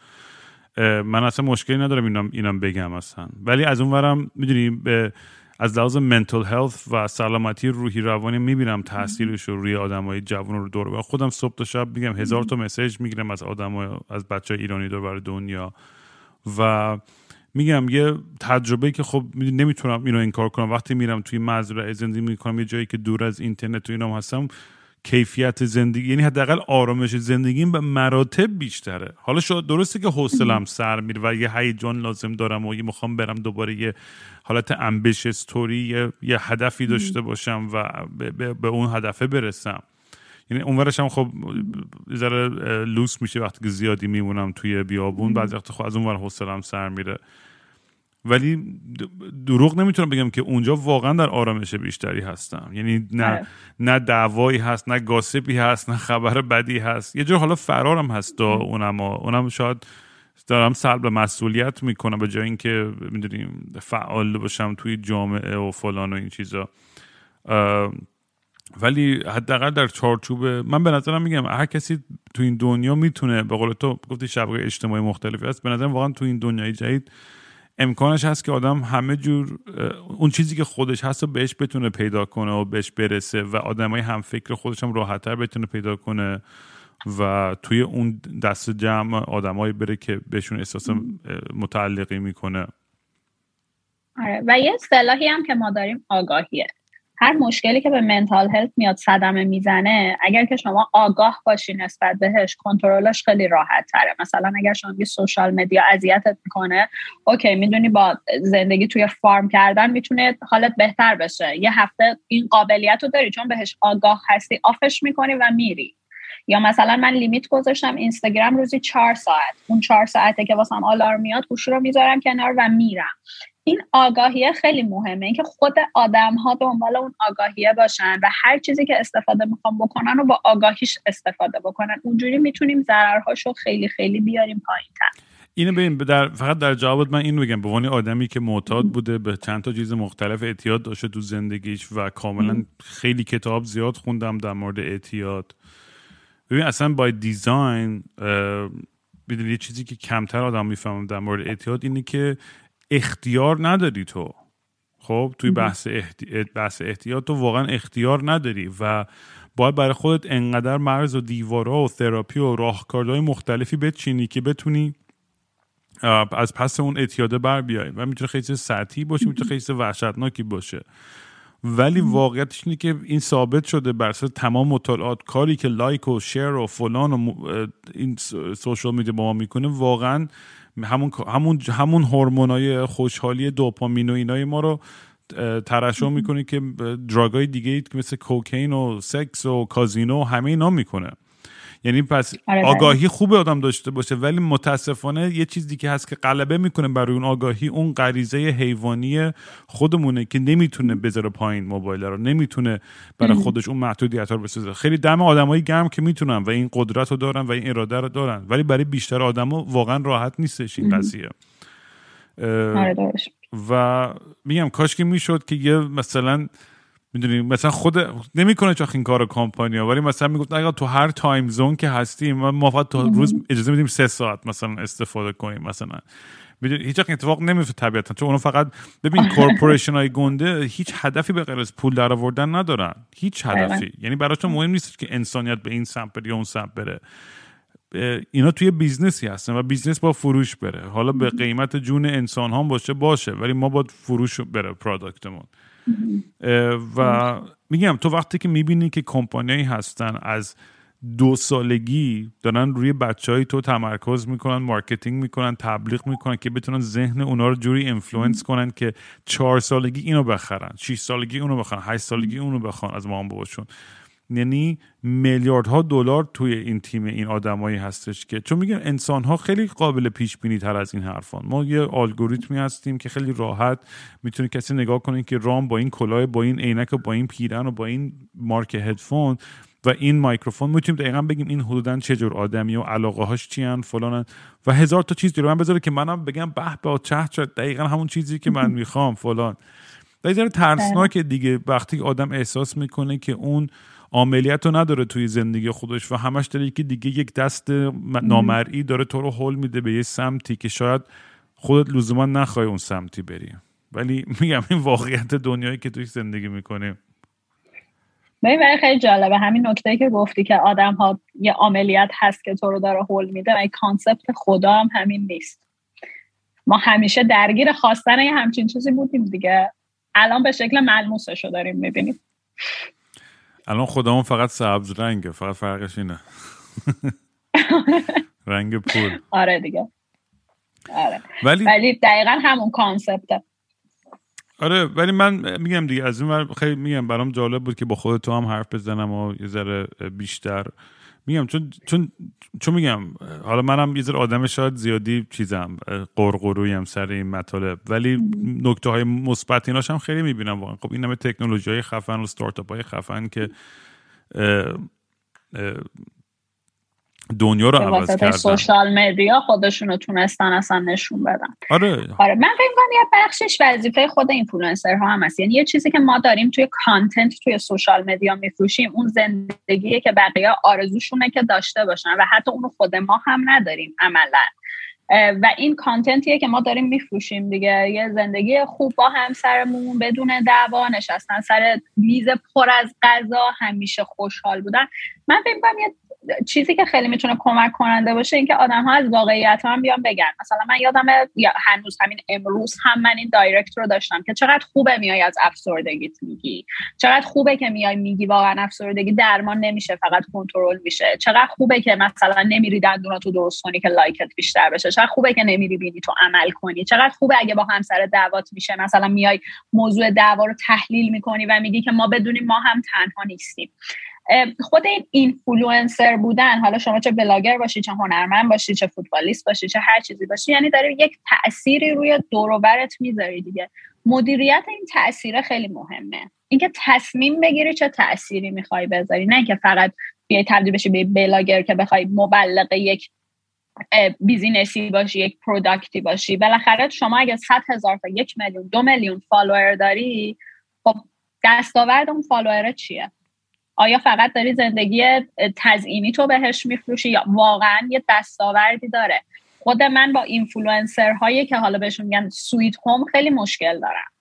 B: من اصلا مشکلی ندارم اینم اینم بگم اصلا. ولی از اونورم می‌دونی به از لحاظ منتل هلت و سلامتی روحی روانی می‌بینم تاثیرش رو روی های جوان رو دور. خودم صبح تا شب میگم هزار تا مسیج می‌گیرم از آدم از بچه ایرانی دور بر دنیا. و میگم یه تجربه که خب نمی‌تونم اینو انکار کنم. وقتی میرم توی مزرعه زندگی می‌کنم یه جایی که دور از اینترنت و اینام هستم کیفیت زندگی یعنی حداقل آرامش زندگیم به مراتب بیشتره. حالا شاید درسته که حوصلم سر میره و یه هیجان لازم دارم و یه می‌خوام برم دوباره یه حالت امبیش استوری یه،, یه هدفی داشته باشم و به, به اون هدفه برسم. یعنی اونورش هم خب ذره لوس میشه وقتی که زیادی میمونم توی بیابون. بعضی وقت خب از اونور حوصلم سر میره. ولی دروغ نمی‌تونم بگم که اونجا واقعا در آرامش بیشتری هستم. یعنی نه آره. نه دعوایی هست نه گاسپی هست نه خبر بدی هست. یه جور حالا فرارم هست دا اونم اونم شاید دارم سلب مسئولیت می‌کنم به جای اینکه می‌دونیم فعال باشم توی جامعه و فلان و این چیزا. ولی حداقل در چارچوب من به نظرم میگم هر کسی تو این دنیا می‌تونه به قول تو گفتی شبکه اجتماعی مختلفی هست به نظرم واقعا تو این دنیای جدید امکانش هست که آدم همه جور اون چیزی که خودش هست و بهش بتونه پیدا کنه و بهش برسه و آدمای هم فکر خودش هم راحتتر بتونه پیدا کنه و توی اون دست جمع آدمایی بره که بهشون احساس متعلقی می‌کنه.
C: آره. و یه اصطلاحی هم که ما داریم آگاهیه. هر مشکلی که به منتال هلت میاد صدمه می‌زنه اگر که شما آگاه باشی نسبت بهش کنترلش خیلی راحت تره. مثلا اگر شما یه سوشال مدیا اذیتت می‌کنه اوکی می‌دونی با زندگی توی فارم کردن می‌تونه حالت بهتر بشه. یه هفته این قابلیت رو داری چون بهش آگاه هستی آفش می‌کنی و میری. یا مثلا من لیمیت گذاشتم اینستاگرام روزی چهار ساعت. اون چهار ساعته که واسم آلارم میاد گوشی رو می‌ذارم کنار و میرم. این آگاهیه خیلی مهمه. اینکه خود آدم ها دنبال اون آگاهیه باشن و هر چیزی که استفاده می‌خوام بکنن و با آگاهیش استفاده بکنن. اونجوری می‌تونیم ضررهاشو خیلی خیلی بیاریم پایین تر
B: اینو ببین در فقط در جواب من این بگم. به عنوان آدمی که معتاد بوده به چند تا چیز مختلف اعتیاد داشته تو زندگیش و کاملا خیلی کتاب زیاد خوندم در مورد اعتیاد. ببین اصلا با دیزاین می‌دونی یه چیزی که کمتر آدم می‌فهمم در مورد اعتیاد اینه که اختیار نداری تو. خب توی بحث, احتی... بحث احتیاط تو واقعا اختیار نداری و باید برای خودت انقدر مرز و دیوارا و تراپی و راهکارهای مختلفی بچینی که بتونی از پس اون اعتیاده بر بیای و می‌تونه خیلی سطحی باشه می‌تونه خیلی وحشتناکی باشه. ولی واقعیتش اینه که این ثابت شده بر تمام مطالعات کاری که لایک و شیر و فلان و این سوشال میدیا با ما می‌کنه واقعا همون همون همون هورمونای خوشحالی دوپامین و اینای ما رو ترشح می‌کنه که دراگای دیگه مثل کوکین و سکس و کازینو و همه اینا می‌کنه. یعنی پس آره آگاهی خوبه آدم داشته باشه ولی متاسفانه یه چیزی که هست که غلبه می‌کنه برای اون آگاهی اون غریزه حیوانی خودمونه که نمی‌تونه بذاره پایین موبایل رو نمی‌تونه برای خودش اون محدودیت رو بسازه. خیلی دم آدمایی گرم که می‌تونن و این قدرت رو دارن و این اراده رو دارن ولی برای بیشتر آدما واقعا راحت نیستش این قضیه.
C: آره
B: و میگم کاش که می‌شد که یه مثلا می‌دونی مثلا خود نمی‌کنه چون این کار کمپانیا ولی مثلا می‌گفت اگر تو هر time zone که هستیم ما فقط تا روز اجازه میدیم سه ساعت مثلا استفاده کنیم مثلا. هیچ اتفاق نمیفته طبیعتا چون اونو فقط ببین corporation های گنده هیچ هدفی به غیر از پول در آوردن ندارن. هیچ هدفی. یعنی براشون مهم نیست که انسانیت به این سمت بره یا اون سمت بره. اینا توی business ی هستن و business با فروش بره. حالا به قیمت جون انسان ها باشه باشه ولی ما باید فروش بره product مون و میگم تو وقتی که می‌بینی که کمپانیایی هستن از دو سالگی دارن روی بچه های تو تمرکز می‌کنن marketing می‌کنن تبلیغ می‌کنن که بتونن ذهن اونا رو جوری influence کنن که چهار سالگی اینو بخرن 6 سالگی اونو بخرن 8 سالگی اونو بخوان از مام باباشون یعنی میلیاردها دلار توی این تیم این آدمایی هستش که چون میگن انسان ها خیلی قابل پیش بینی تر از این حرفان. ما یه الگوریتمی هستیم که خیلی راحت می‌تونه کسی نگاه کنه که رام با این کلاه با این عینک و با این پیرن و با این مارک هدفون و این مایکروفون. می‌تونیم دقیقا بگیم این حدودا چه جور آدمی و علاقه هاش چی هن فلان و هزار تا چیز رو من بذاره که منم بگم به به چه دقیقا همون چیزی که من (laughs) می‌خوام فلان. در ترسناک دیگه. وقتی آدم احساس می‌کنه که اون عملیت رو نداره توی زندگی خودش و همش داره که دیگه یک دست نامرئی داره تو رو حل میده به یه سمتی که شاید خودت لزوما نخوای اون سمتی بری. ولی (laughs) میگم این واقعیت دنیایی که توی زندگی می‌کنیم
C: ببین خیلی جالبه. همین نکته که گفتی که آدم ها یه عملیات هست که تو رو داره حل میده و کانسپت خدا هم همین نیست. ما همیشه درگیر خواستن یه همچین چیزی بودیم دیگه. الان به شکل ملموسش رو داریم می‌بینیم.
B: الان خودمون فقط سبز رنگه فقط فرقش اینه. (laughs) رنگ پول.
C: آره دیگه. آره. ولی ولی دقیقا همون کانسپته.
B: آره ولی من میگم دیگه از این خیلی میگم برام جالب بود که با خود تو هم حرف بزنم و یه ذره بیشتر میگم چون چون چون میگم حالا منم یه ذره آدم شاید زیادی چیزم قرقرویم سر این مطالب. ولی نکته های مثبت ایناش هم خیلی می‌بینم واقعا. خب این همه تکنولوژی های خفن و ستارتاپ های خفن که دنیا رو عوض کردن.
C: social media خودشون رو تونستن اصلا نشون بدن.
B: آره.
C: آره من فکر کنم یه بخشش وظیفه خود اینفلوئنسر ها هم هست. یعنی یه چیزی که ما داریم توی content توی social media میفروشیم اون زندگیه که بقیه آرزوشونه که داشته باشن و حتی اونو خود ما هم نداریم عملا. و این content یه که ما داریم میفروشیم دیگه. یه زندگی خوب با همسرمون بدون دعوا نشستن سر میز پر از غذا همیشه خوشحال بودن. من فکر یه چیزی که خیلی می‌تونه کمک کننده باشه اینکه آدم ها از واقعیت هم بیان بگن. مثلا من یادم یا هنوز همین امروز هم من این direct رو داشتم که چقدر خوبه میای از افسردگیت میگی. چقدر خوبه که میای میگی واقعا افسردگی درمان نمیشه فقط کنترل میشه. چقدر خوبه که مثلا نمیری دندوناتو درست کنی که like ت بیشتر بشه. چقدر خوبه که نمیری بینی تو عمل کنی. چقدر خوبه اگه با همسر دعوات میشه. مثلا میای موضوع دعوا رو تحلیل می‌کنی و میگی که ما بدونیم ما هم تنها نیستیم. خود این اینفلوئنسر بودن حالا شما چه بلاگر باشی چه هنرمند باشی چه فوتبالیست باشی چه هر چیزی باشی یعنی داره یک تأثیری روی دوروبرت می‌ذاری دیگه. مدیریت این تاثیر خیلی مهمه. اینکه تصمیم بگیری چه تأثیری می‌خوای بذاری. نه که فقط بیای تبدیل بشی به بلاگر که بخوای مبلغ یک business ی باشی یک product ی باشی. بالاخره شما اگه 100 هزار تا یک میلیون دو میلیون follower داری خب دستاورد اون follower چیه؟ آیا فقط داری زندگی تزئینی تو بهش میفروشی یا واقعا یه دستاوردی داره؟ خود من با اینفلوئنسر هایی که حالا بهشون میگن sweet home خیلی مشکل دارم.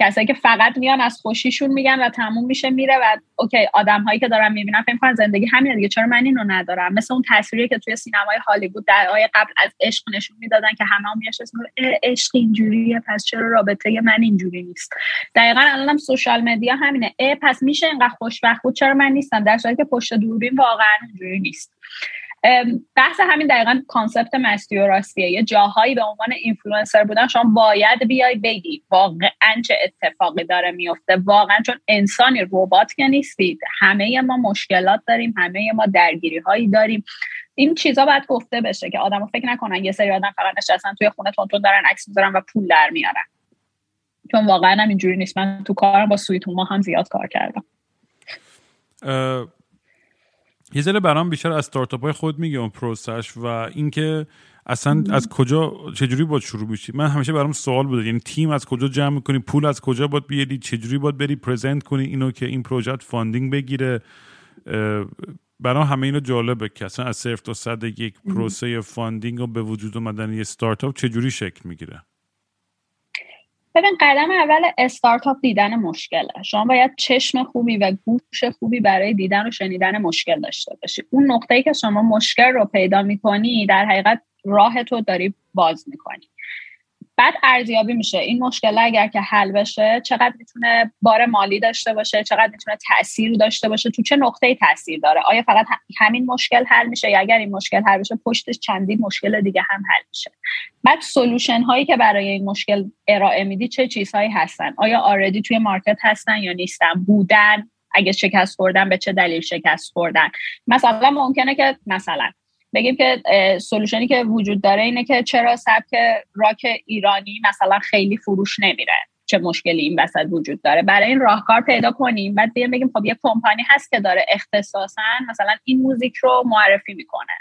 C: کسایی که فقط میان از خوشیشون میگن و تموم میشه میره و okay آدم هایی که دارم می‌بینم فکر کنن زندگی همینه دیگه چرا من اینو ندارم؟ مثل اون تصویری که توی سینمای هالیوود دهه‌های قبل از عشق نشون می‌دادن که همه هم اسم عشق اینجوریه پس چرا رابطه من اینجوری نیست؟ دقیقا الانم social media همینه. اه پس میشه اینقدر خوشبخت بود؟ چرا من نیستم؟ در صورتی که پشت دوربین واقعا اونجوری نیست. بحث همین دقیقا concept مستی و راستیه. یه جاهایی به عنوان اینفلوئنسر بودن شما باید بیای بگی واقعا چه اتفاقی داره میفته. واقعا چون انسانی ربات که نیستید همه ما مشکلات داریم همه ما درگیری هایی داریم. این چیزا باید گفته بشه که آدمو فکر نکنن یه سری آدم فقط نشستن توی خونه تون دارن عکس می‌ذارن و پول در میارن. چون واقعا هم اینجوری نیست. من تو کارم با سویتون ما هم زیاد کار کردم.
B: یه ذره برام بیشتر از استارتاپ های خود میگه اون پروسش و اینکه اصلا از کجا چجوری باید شروع بشی من همیشه برام سوال بوده یعنی تیم از کجا جمع می‌کنی؟ پول از کجا باید بیاری؟ چجوری باید بری present کنی اینو که این پروژه funding بگیره؟ برام همه اینو جالبه که اصلا از صفر تا صد یک پروسه funding و به وجود اومدن یه استارتاپ چجوری شکل می‌گیره؟
C: ببین قدم اول استارتاپ دیدن مشکله. شما باید چشم خوبی و گوش خوبی برای دیدن و شنیدن مشکل داشته باشی. اون نقطه ای که شما مشکل رو پیدا می‌کنی در حقیقت راه تو داری باز می‌کنی. بعد ارزیابی میشه. این مشکل اگر که حل بشه چقدر می‌تونه بار مالی داشته باشه چقدر می‌تونه تاثیر داشته باشه تو چه نقطه تاثیر داره؟ آیا فقط همین مشکل حل میشه یا اگر این مشکل حل بشه پشتش چندین مشکل دیگه هم حل میشه؟ بعد solution هایی که برای این مشکل ارائه میدی چه چیزهایی هستن؟ آیا already توی market هستن یا نیستن؟ بودن؟ اگه شکست خوردن به چه دلیل شکست خوردن؟ مثلا ممکنه که مثلا بگیم که solution ی که وجود داره اینه که چرا سبک راک ایرانی مثلا خیلی فروش نمیره؟ چه مشکلی این وسط وجود داره؟ برای این راهکار پیدا کنیم بعد بیایم بگیم خب یه کمپانی هست که داره اختصاصا مثلا این موزیک رو معرفی می‌کنه.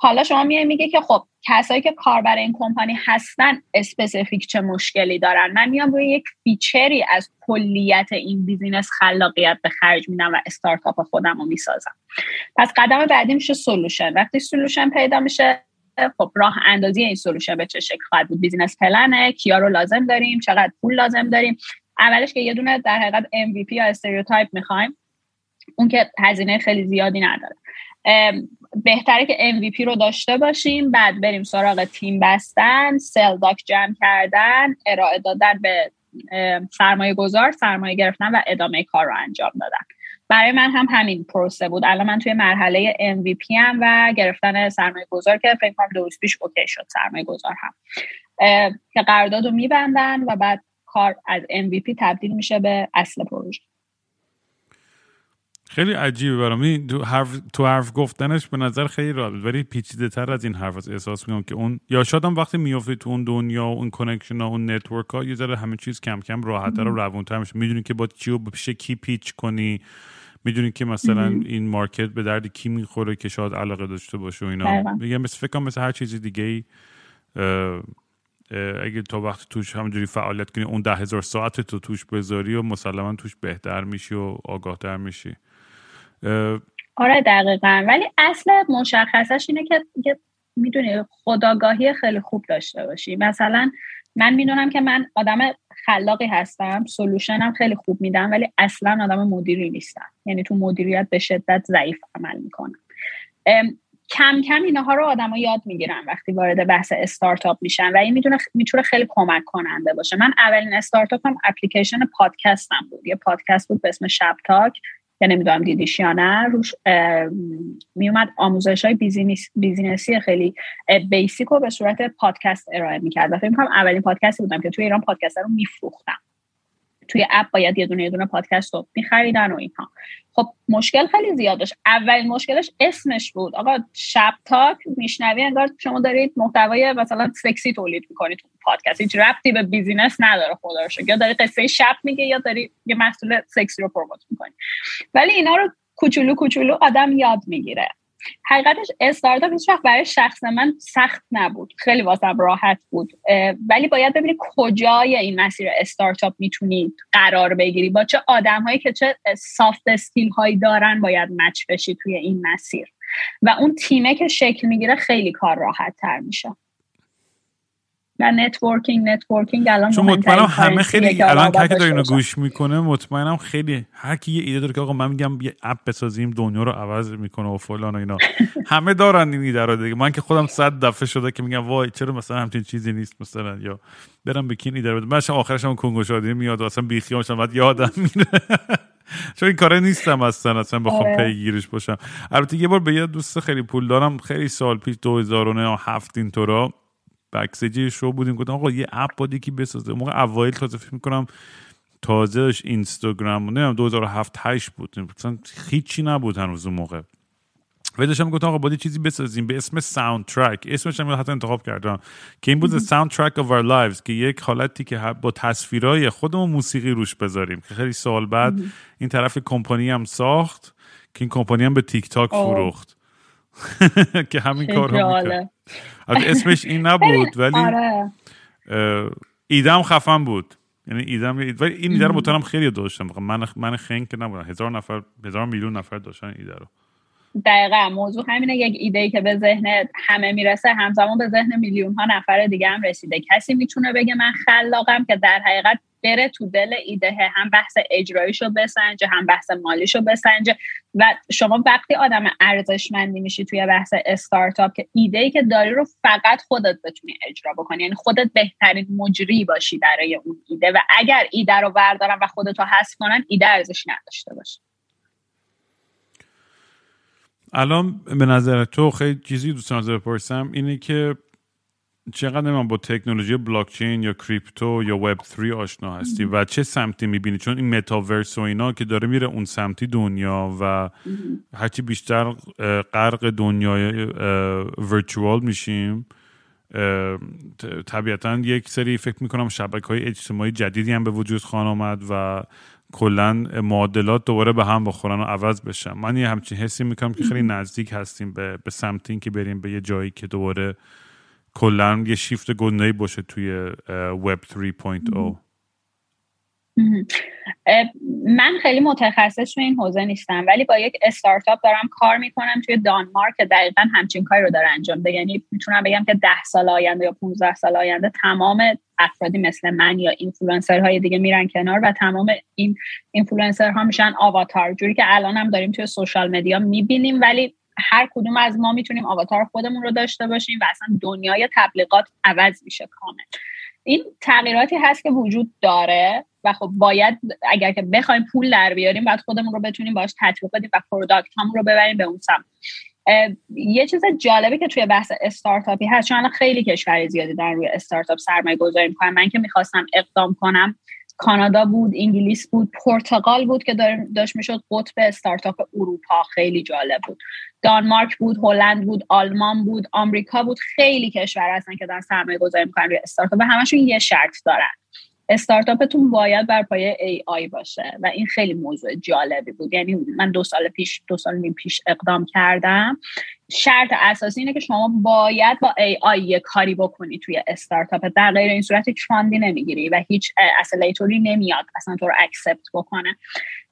C: حالا شما میای میگه که خب کسایی که کار برای این کمپانی هستن specific چه مشکلی دارن؟ من میام روی یک feature ی از کلیت این business خلاقیت به خرج میدم و استارتاپ خودم رو می‌سازم. پس قدم بعدی میشه solution. وقتی solution پیدا میشه خب راه اندازی این solution به چه شکل خواهد بود؟ business plan ه کیا رو لازم داریم چقدر پول لازم داریم؟ اولش که یه دونه در حقیقت MVP یا prototype می‌خوایم اون که هزینه خیلی زیادی نداره. بهتره که MVP رو داشته باشیم. بعد بریم سراغ تیم بستن. سل داک جمع کردن. ارائه دادن به سرمایه گذار سرمایه گرفتن و ادامه کار رو انجام دادن. برای من هم همین پروسه بود. الان من توی مرحله MVP هم و گرفتن سرمایه گذار که فکر کنم روز پیش اوکی شد. سرمایه گذار هم. که قرارداد رو میبندن و بعد کار از MVP تبدیل میشه به اصل پروژه.
B: خیلی عجیبه برام. تو حرف تو حرف گفتنش به نظر خیلی راحت ولی پیچیده تر از این حرفاست احساس می‌کنم که اون یا شاید هم وقتی میافتی تو اون دنیا و اون connection ها اون network ها یه ذره همه چیز کم کم راحتتر و روونتر میشه. می‌دونی که با چی و پیش کی pitch کنی. می‌دونی که مثلا این market به درد کی می‌خوره که شاید علاقه داشته باشه و اینا. میگم مثل فکر مثل هر چیزی دیگه ای اگه تا وقتی توش همونجوری فعالیت کنی اون ده هزار ساعت تو توش بذاری و مسلما توش بهتر میشی و آگاهتر میشی.
C: آره دقیقا. ولی اصل مشخصش اینه که می‌دونی خداگاهی خیلی خوب داشته باشی. مثلا من می‌دونم که من آدم خلاقی هستم سلوشنم خیلی خوب میدم ولی اصلا آدم مدیری نیستم. یعنی تو مدیریت به شدت ضعیف عمل می‌کنم. کم کم اینها رو آدما یاد می‌گیرن وقتی وارد بحث استارتاپ میشن و این می‌تونه می‌تونه خیلی کمک کننده باشه. من اولین استارتاپم اپلیکیشن پادکستم بود. یه پادکست بود به اسم شب تاک یا نمی‌دونم دیدیش یا نه روش میومد آموزش های business ی خیلی basic رو به صورت پادکست ارائه می‌کرد. و فکر می‌کنم اولین پادکستی بودم که توی ایران پادکست رو میفروختم. توی اپ باید یه دونه یه دونه پادکست رو میخریدن و اینها. خب مشکل خیلی زیاد داشت. اولین مشکلش اسمش بود. آقا شب تاک میشنوی انگار شما دارید محتوای مثلا سکسی تولید می‌کنید پادکست. هیچ ربطی به business نداره خدا رو یا داری قصه شب میگه یا داری یه محصول سکسی رو promote می‌کنی. ولی اینا رو کوچولو کوچولو آدم یاد می‌گیره. حقیقتش استارتاپ هیچ وقت برای شخص من سخت نبود. خیلی واسم راحت بود. ولی باید ببینی کجای این مسیر استارتاپ می‌تونی قرار بگیری. با چه آدم هایی که چه soft skill هایی دارن باید match بشی توی این مسیر. و اون تیمه که شکل می‌گیره خیلی کار راحت تر میشه. و networking networking الان
B: چون مطمئنم همه خیلی الان که داره اینو گوش می‌کنه مطمئنم خیلی هر کی یه ایده داره که آقا من میگم یه اپ بسازیم دنیا رو عوض می‌کنه و فلان و اینا. (laughs) همه دارن این ایده رو دیگه. من که خودم صد دفعه شده که میگم وای چرا مثلا همچین چیزی نیست مثلا؟ یا برم بکین ایده رو من آخرش هم کنگو شادی میاد اصلا بیخیال شدم. بعد یادم میره. (laughs) چون این کاره نیستم اصلا اصلا بخوام آره. پیگیرش باشم. البته یه بار به یه دوست خیلی پول دارم. خیلی سال پیش 2009 هفت اینطورا بکسیجی شو بودیم گفتم آقا یه اپ بود یکی بسازه. موقع اوایل تازه فکر می‌کنم تازهش اینستاگرام نمی‌دونم 2007 8 بود. مثلا هیچی نبود هنوز اون موقع. و داشتم گفتم آقا باید چیزی بسازیم به اسم soundtrack اسمش هم حتی انتخاب کردم. که این بود soundtrack of our lives که یک حالتی که با تصویرهای خودمون موسیقی روش بذاریم. که خیلی سال بعد این طرف کمپانی هم ساخت که این کمپانی هم به تیک تاک فروخت. (laughs) که همین کار رو اسمش این نبود (laughs) ولی آره. ایدم خفن بود. یعنی ایدم ولی این ایده رو مطمئنم خیلی داشتم. من من خنگ که نبودم. هزار نفر هزار میلیون نفر داشتن ایده رو.
C: دقیقا موضوع همینه یک ایده که به ذهن همه می‌رسه همزمان به ذهن میلیون ها نفر دیگه هم رسیده. کسی می‌تونه بگه من خلاقم که در حقیقت بره تو دل ایده هم بحث اجراییشو بسنجه هم بحث مالیشو بسنجه. و شما وقتی آدم ارزشمندی میشی توی بحث استارتاپ که ایده ای که داری رو فقط خودت بتونی اجرا بکنی یعنی خودت بهترین مجری باشی برای اون ایده. و اگر ایده رو بردارن و خودتو حذف کنن ایده ارزش نداشته باشه.
B: الان به نظر تو خیلی چیزی دوستان بپرسم اینه که چقدر من با تکنولوژی بلاکچین یا کریپتو یا وب 3 آشنا هستی و چه سمتی می‌بینی؟ چون این متاورس و اینا که داره میره اون سمتی دنیا و هرچی بیشتر غرق دنیای ورچوال میشیم طبیعتا یک سری فکر می‌کنم شبکه های اجتماعی جدیدی هم به وجود خواهد آمد و کلا معادلات دوباره به هم بخورن و عوض بشن. من یه همچین حسی می‌کنم که خیلی نزدیک هستیم به, به سمت این که بریم به یه جایی که دوباره کلا یه شیفت گندهی باشه توی وب 3.0
C: من خیلی متخصص توی این حوزه نیستم ولی با یک استارتاپ دارم کار می‌کنم توی دانمارک که دقیقا همچین کاری رو داره انجام ده. یعنی می‌تونم بگم که ده سال آینده یا 15 سال آینده تمام افرادی مثل من یا اینفلوئنسر های دیگه میرن کنار و تمام این اینفلوئنسر ها میشن آواتار. جوری که الان هم داریم توی social media می‌بینیم ولی هر کدوم از ما می‌تونیم آواتار خودمون رو داشته باشیم و اصلا دنیای تبلیغات عوض میشه کامل. این تغییراتی هست که وجود داره و خب باید اگر که بخوایم پول در بیاریم باید خودمون رو بتونیم باش تطبیق بدیم و product مون رو ببریم به اون سمت. یه چیز جالبی که توی بحث استارتاپی هست چون خیلی کشور زیادی دارن روی استارتاپ سرمایه گذاری می‌کنن. من که می‌خواستم اقدام کنم کانادا بود انگلیس بود پرتغال بود که داشت می‌شد قطب استارتاپ اروپا خیلی جالب بود. دانمارک بود هلند بود آلمان بود آمریکا بود خیلی کشور هستن که دارن سرمایه گذاری می‌کنن روی استارتاپ و همشون یه شرط دارن. استارتاپتون باید بر پایه AI باشه و این خیلی موضوع جالبی بود. یعنی من دو سال پیش دو سال نیم پیش اقدام کردم. شرط اساسی اینه که شما باید با AI یه کاری بکنی توی استارتاپ. در غیر این صورت هیچ fund ی نمی‌گیری و هیچ accelerator ی نمیاد اصلا تو رو accept بکنه.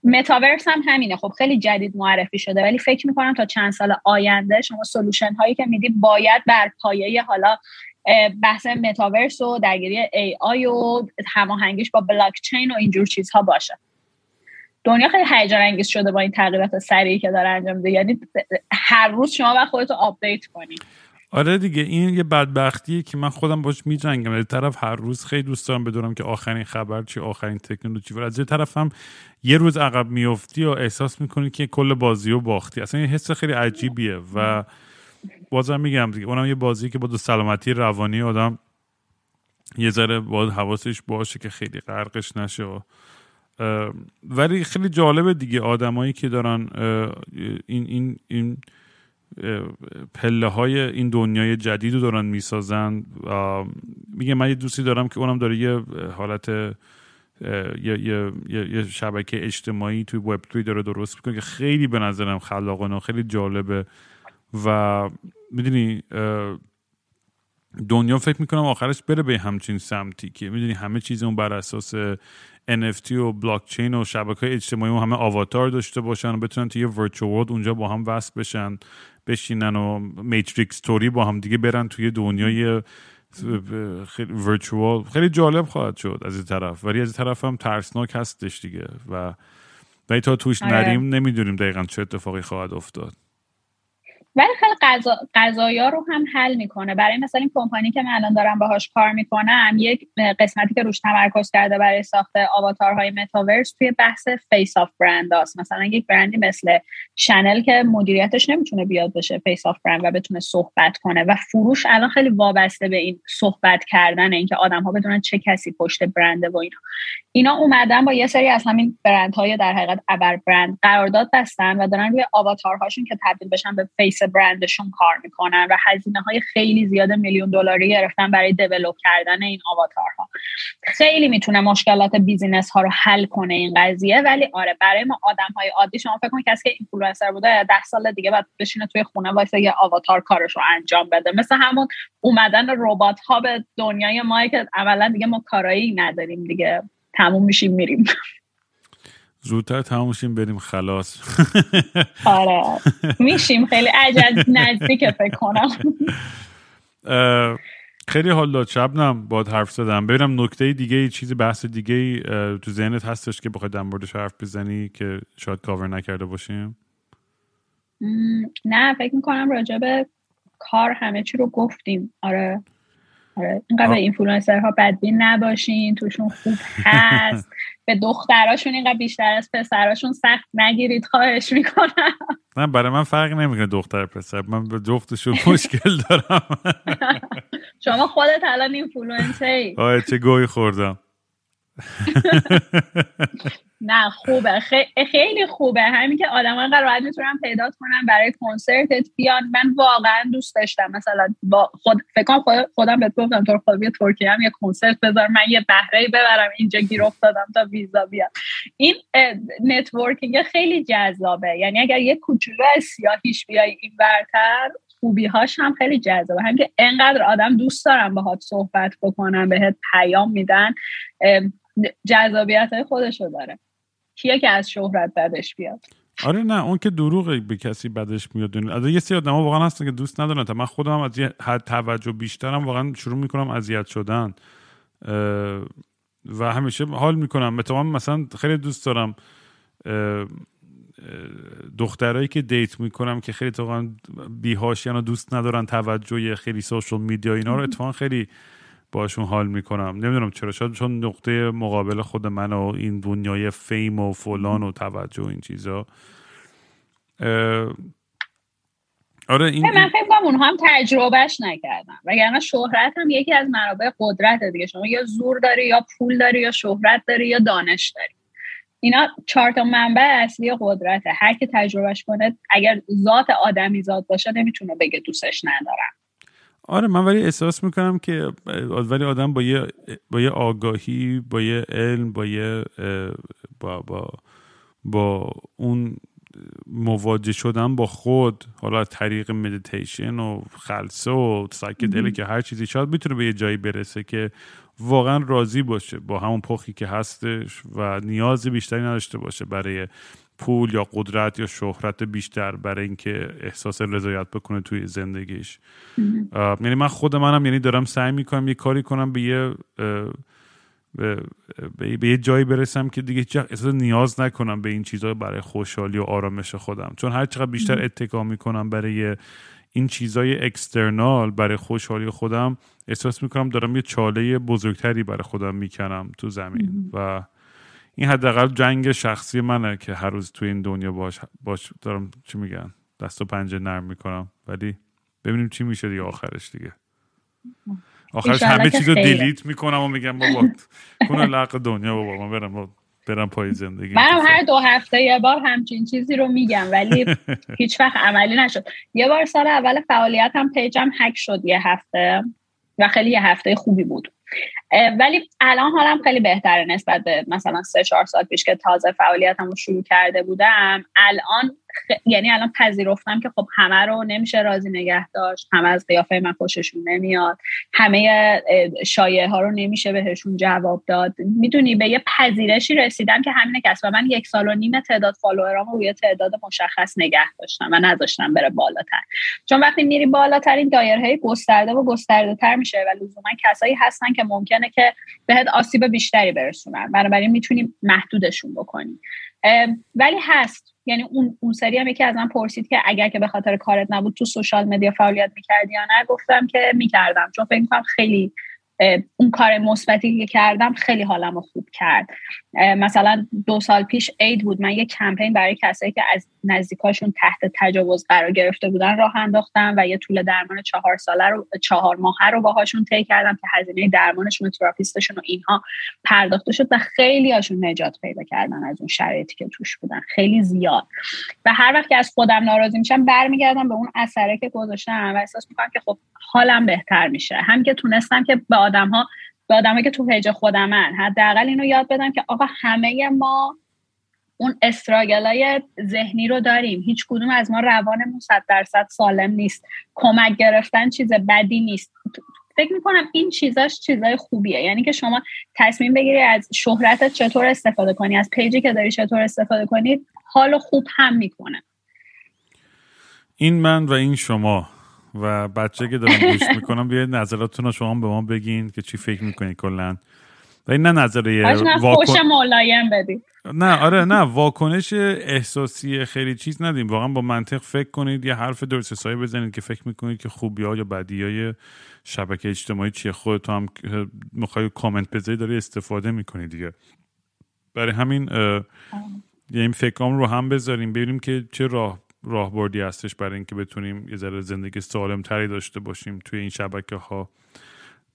C: متاورس هم همینه. خب خیلی جدید معرفی شده ولی فکر می‌کنم تا چند سال آینده شما solution هایی که میدی باید بر پایه حالا بحث متاورس و درگیری AI و هماهنگیش با بلاک چین و اینجور چیزها باشه. دنیا خیلی هیجان انگیز شده با این تغییرات سریعی که داره انجام میده. یعنی هر روز شما باید خودتو update کنید
B: آره دیگه این یه بدبختیه که من خودم باش میجنگم. از طرف هر روز خیلی دوست دارم بدونم که آخرین خبر چی آخرین تکنولوژی. و از یه طرف هم یه روز عقب میفتی و احساس می‌کنی که کل بازی رو باختی. اصلا یه حس خیلی عجیبیه و بازم میگم دیگه اونم یه بازی که با دو سلامتی روانی آدم یه ذره باید حواسش باشه که خیلی غرقش نشه ولی خیلی جالبه دیگه آدمایی که دارن این این این پله های این دنیای جدید رو دارن می‌سازن. میگه من یه دوستی دارم که اونم داره یه حالت یه, یه،, یه شبکه اجتماعی توی وب توی داره درست می‌کنه که خیلی به نظرم خلاقانه و خیلی جالبه. و می‌دونی دنیا فکر می‌کنم آخرش بره به همچین سمتی که می‌دونی همه چیز اون بر اساس NFT و بلاکچین و شبکه های اجتماعی و همه آواتار داشته باشن و بتونن توی ورچوال اونجا با هم وصل بشن بشینن و میتریکس توری با هم دیگه برن توی دنیای خیلی virtual خیلی جالب خواهد شد از این طرف. ولی از این طرف هم ترسناک هستش دیگه و و تا توش
C: آره.
B: نریم نمی‌دونیم دقیقا چه اتفاقی خواهد افتاد.
C: ولی خیلی قضا قضایا رو هم حل می‌کنه. برای مثلا این کمپانی که من الان دارم باهاش کار می‌کنم یک قسمتی که روش تمرکز کرده برای ساخت آواتارهای متاورس توی بحث face of brand است مثلا یک برندی مثل شنل که مدیریتش نمی‌تونه بیاد بشه face of brand و بتونه صحبت کنه و فروش الان خیلی وابسته به این صحبت کردن اینکه آدم ها بدونن چه کسی پشت برنده و اینا. اینا اومدن با یه سری از همین برندهای در حقیقت ابر برند قرارداد بستن و دارن روی آواتارهاشون که تبدیل بشن به face برندشون کار می‌کنن و هزینه های خیلی زیاد میلیون دلاری گرفتن برای develop کردن این آواتارها. خیلی می‌تونه مشکلات business ها رو حل کنه این قضیه ولی آره برای ما آدم های عادی شما فکر کن کسی که اینفلوئنسر بوده ده سال دیگه باید بشینه توی خونه واسه یه آواتار کارش رو انجام بده. مثل همون اومدن ربات ها به دنیای ما که عملا دیگه ما کارایی نداریم دیگه. تموم میشیم میریم.
B: زودتر تموم بریم خلاص. (laughs)
C: آره. میشیم. خیلی عجل نزدیک فکر کنم. (laughs)
B: خیلی حال داد. شبنم باد حرف زدم. ببینم نکته دیگه چیزی بحث دیگه تو ذهنت هستش که بخوای در موردش حرف بزنی که شاید کاور نکرده باشیم؟
C: نه فکر می‌کنم راجع به کار همه چی رو گفتیم. آره. آره. اینقدر اینفلوئنسرها بدبین نباشین توشون خوب هست. (laughs) به دختراشون اینقدر بیشتر از پسراشون سخت نگیرید خواهش می‌کنم.
B: نه برای من فرق نمی‌کنه دختر پسر. من به جفتشون مشکل دارم. (laughs)
C: شما خودت الان اینفلوئنسری
B: آه چه گهی خوردم. (laughs)
C: نه خوبه. خیلی خوبه. همین که آدم انقدر راحت پیدا کنم برای کنسرتت بیان. من واقعا دوست داشتم. مثلا با خود فکر خود خودم بهت گفتم تو خود ترکیه هم یه کنسرت بذار. من یه بهره ببرم اینجا گیر افتادم تا ویزا بیاد. این networking خیلی جذابه. یعنی اگر یه کوچولو از سیاهیش بیای این‌ورتر خوبیهاش هم خیلی جذابه. هم که انقدر آدم دوست دارم باهات صحبت بکنم بهت پیام میدن جذابیت های خودشو داره. کیه که از شهرت بدش بیاد.
B: آره نه اون که دروغه به کسی بدش میاد. از یه سری آدم واقعا هستن که دوست ندارن. تا من خودم از یه حد توجه بیشترم واقعا شروع می‌کنم اذیت شدن. و همیشه حال می‌کنم. مثلا مثلا خیلی دوست دارم دخترایی که دیت می‌کنم که خیلی واقعا بیهاشیان و دوست ندارن توجه خیلی سوشال میدیا اینا رو. اتفاقا خیلی باشون حال می‌کنم. نمی‌دونم چرا. شاید چون نقطه مقابل خود من و این دنیای فیم و فلان و توجه و این چیزا. آره این
C: من فکر کنم اونها هم تجربهش نکردن. وگرنه شهرت هم یکی از منابع قدرت دیگه. شما یا زور داری یا پول داری یا شهرت داری یا دانش داری. اینا چهار تا منبع اصلی قدرته. هر که تجربهش کنه اگر ذات آدمی ذات باشه نمی‌تونه بگه دوستش ندارم.
B: آره من ولی احساس می‌کنم که ولی آدم با یه با یه آگاهی با یه علم با یه با با با اون مواجه شدن با خود حالا طریق مدیتیشن و خلسه و psychedelic هر چیزی شاید می‌تونه به یه جایی برسه که واقعا راضی باشه با همون پخی که هستش و نیاز بیشتری نداشته باشه برای پول یا قدرت یا شهرت بیشتر برای اینکه احساس رضایت بکنه توی زندگیش. یعنی من خود منم یعنی دارم سعی می‌کنم یه کاری کنم به یه به, به, یه جایی برسم که دیگه احساس نیاز نکنم به این چیزها برای خوشحالی و آرامش خودم. چون هر چقدر بیشتر اتکا می‌کنم برای این چیزای اکسترنال برای خوشحالی خودم احساس می‌کنم دارم یه چاله بزرگتری برای خودم می‌کنم تو زمین و این حداقل جنگ شخصی منه که هر روز تو این دنیا باش, باش دارم چی میگن دست و پنجه نرم می‌کنم. ولی ببینیم چی میشه دیگه آخرش دیگه. آخرش همه چیز رو دیلیت می‌کنم و میگم بابا کنه لق دنیا بابا من برم برم پای زندگی
C: منم هر دو هفته یه بار همچین چیزی رو میگم ولی (laughs) هیچ وقت عملی نشد. یه بار سال اول فعالیت هم پیجم هک شد یه هفته و خیلی یه هفته خوبی بود. ولی الان حالم خیلی بهتره نسبت به مثلا سه چهار سال پیش که تازه فعالیتم رو شروع کرده بودم. الان یعنی الان پذیرفتم که خب همه رو نمیشه راضی نگه داشت. همه از قیافه من خوششون نمیاد. همه شایعه ها رو نمیشه بهشون جواب داد. می‌دونی به یه پذیرشی رسیدم که همینه که اصلا من یک سال و نیم تعداد فالوورام روی تعداد مشخص نگه داشتم و نذاشتم بره بالاتر. چون وقتی میری بالاتر این دایره گسترده و گسترده تر میشه و لزوما کسایی هستن که ممکنه که بهت آسیب بیشتری برسونن. بنابراین می‌تونیم محدودشون بکنیم ولی هست. یعنی اون اون سری هم یکی از من پرسید که اگر که به خاطر کارت نبود تو سوشال مدیا فعالیت می‌کردی یا نه گفتم که می‌کردم. چون فکر می‌کنم خیلی اون کار مثبتی که کردم خیلی حالم رو خوب کرد. مثلا دو سال پیش عید بود. من یه کمپین برای کسایی که از نزدیکاشون تحت تجاوز قرار گرفته بودن راه انداختم و یه طول درمان چهار ساله رو چهار ماهه رو باهاشون طی کردم که هزینه درمانشون و تراپیستشون و اینها پرداخته شد و خیلی هاشون نجات پیدا کردن از اون شرایطی که توش بودن. خیلی زیاد. و هر وقت که از خودم ناراضی میشم برمیگردم به اون اثره که گذاشتم و احساس می‌کنم که خب حالم بهتر میشه. هم که تونستم که به آدم ها به آدمایی که تو پیج خودمن. حداقل اینو یاد بدم که آقا همه ما اون استراگلای ذهنی رو داریم. هیچ کدوم از ما روانمون صد درصد سالم نیست. کمک گرفتن چیز بدی نیست. فکر می‌کنم این چیزاش چیزای خوبیه. یعنی که شما تصمیم بگیری از شهرتت چطور استفاده کنی از پیجی که داری چطور استفاده کنی حال خوب هم می‌کنه.
B: این من و این شما و بچه که دارم گوش می‌کنم بیاید نظراتتون رو شما به ما بگین که چی فکر می‌کنید کلا. و این نه نظریه
C: واکن... ملایم بدید
B: نه آره نه واکنش احساسی خیلی چیز ندیم. واقعا با منطق فکر کنید یه حرف درست حسابی بزنید که فکر می‌کنید که خوبی ها یا بدی های شبکه اجتماعی چیه. خودتو هم می‌خوای کامنت بذاری داری استفاده می‌کنی دیگه. برای همین یه این فکرام رو هم بذاریم ببینیم که چه راه راهبردی هستش برای اینکه بتونیم یه ذره زندگی سالم تری داشته باشیم توی این شبکه ها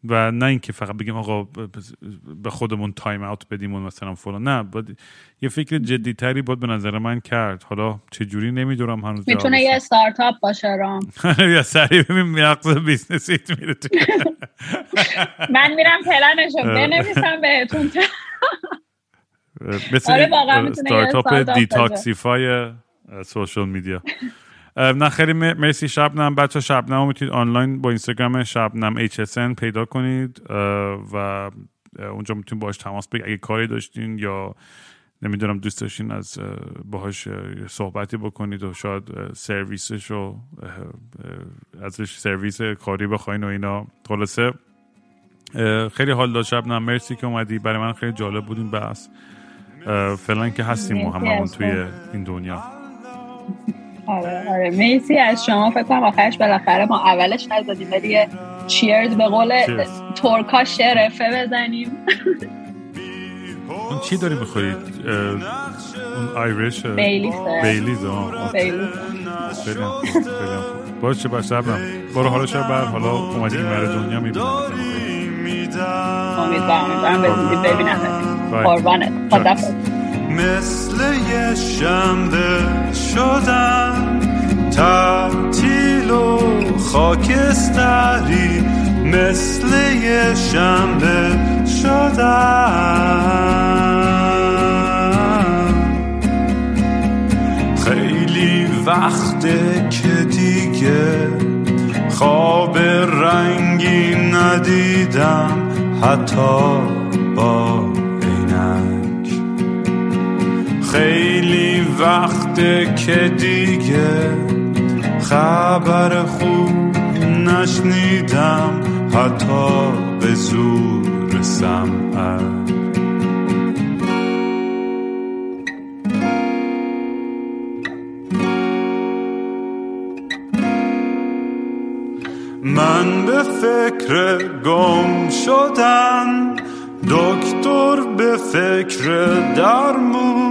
B: و نه اینکه فقط بگیم آقا به خودمون تایم اوت بدیم و مثلا فلان. نه باید یه فکر جدی تری باید به نظر من کرد. حالا چه جوری نمی‌دونم هنوز
C: می‌تونه یه استارتاپ باشه رام. (laughs)
B: یا سری ببین مغز business یت میره (laughs)
C: من میرم پلنشو بنویسم بهتون. (laughs)
B: آره استارتاپ detoxify social media. نه خیلی مرسی شبنم. بچه‌ها شبنم می‌تونید آنلاین با اینستاگرام شبنم HSN پیدا کنید و اونجا می‌تونید باش تماس بگیرید. اگه کاری داشتین یا نمی‌دونم دوست داشتین از باهاش صحبتی بکنید و شاید سرویسش و ازش سرویس کاری بخواین و اینا. خلاصه خیلی حال داشت شبنم. مرسی که اومدی. برای من خیلی جالب بود این بحث. فعلا که هستیم ما هممون توی این دنیا.
C: آره آره. مرسی از شما. فکر کنم آخرش بالاخره ما اولش نزدیم ولی چیرز به قول ترکا شرفه بزنیم.
B: اون چی داری بخورید؟ اون آیرش
C: بیلیز
B: بیلیز باشه باشه برو حالا شب بر حالا اومدی این ور دنیا می‌بینم.
C: امیدوارم امیدوارم. ببینم. قربانت. خدا
A: مثل یه شنبه شدم تعطیل و خاکستری مثل یه شنبه شدم خیلی وقته که دیگه خواب رنگی ندیدم حتی با خیلی وقته که دیگه خبر خوب نشنیدم حتی به زور سمعت من به فکر گم شدن دکتر به فکر درمون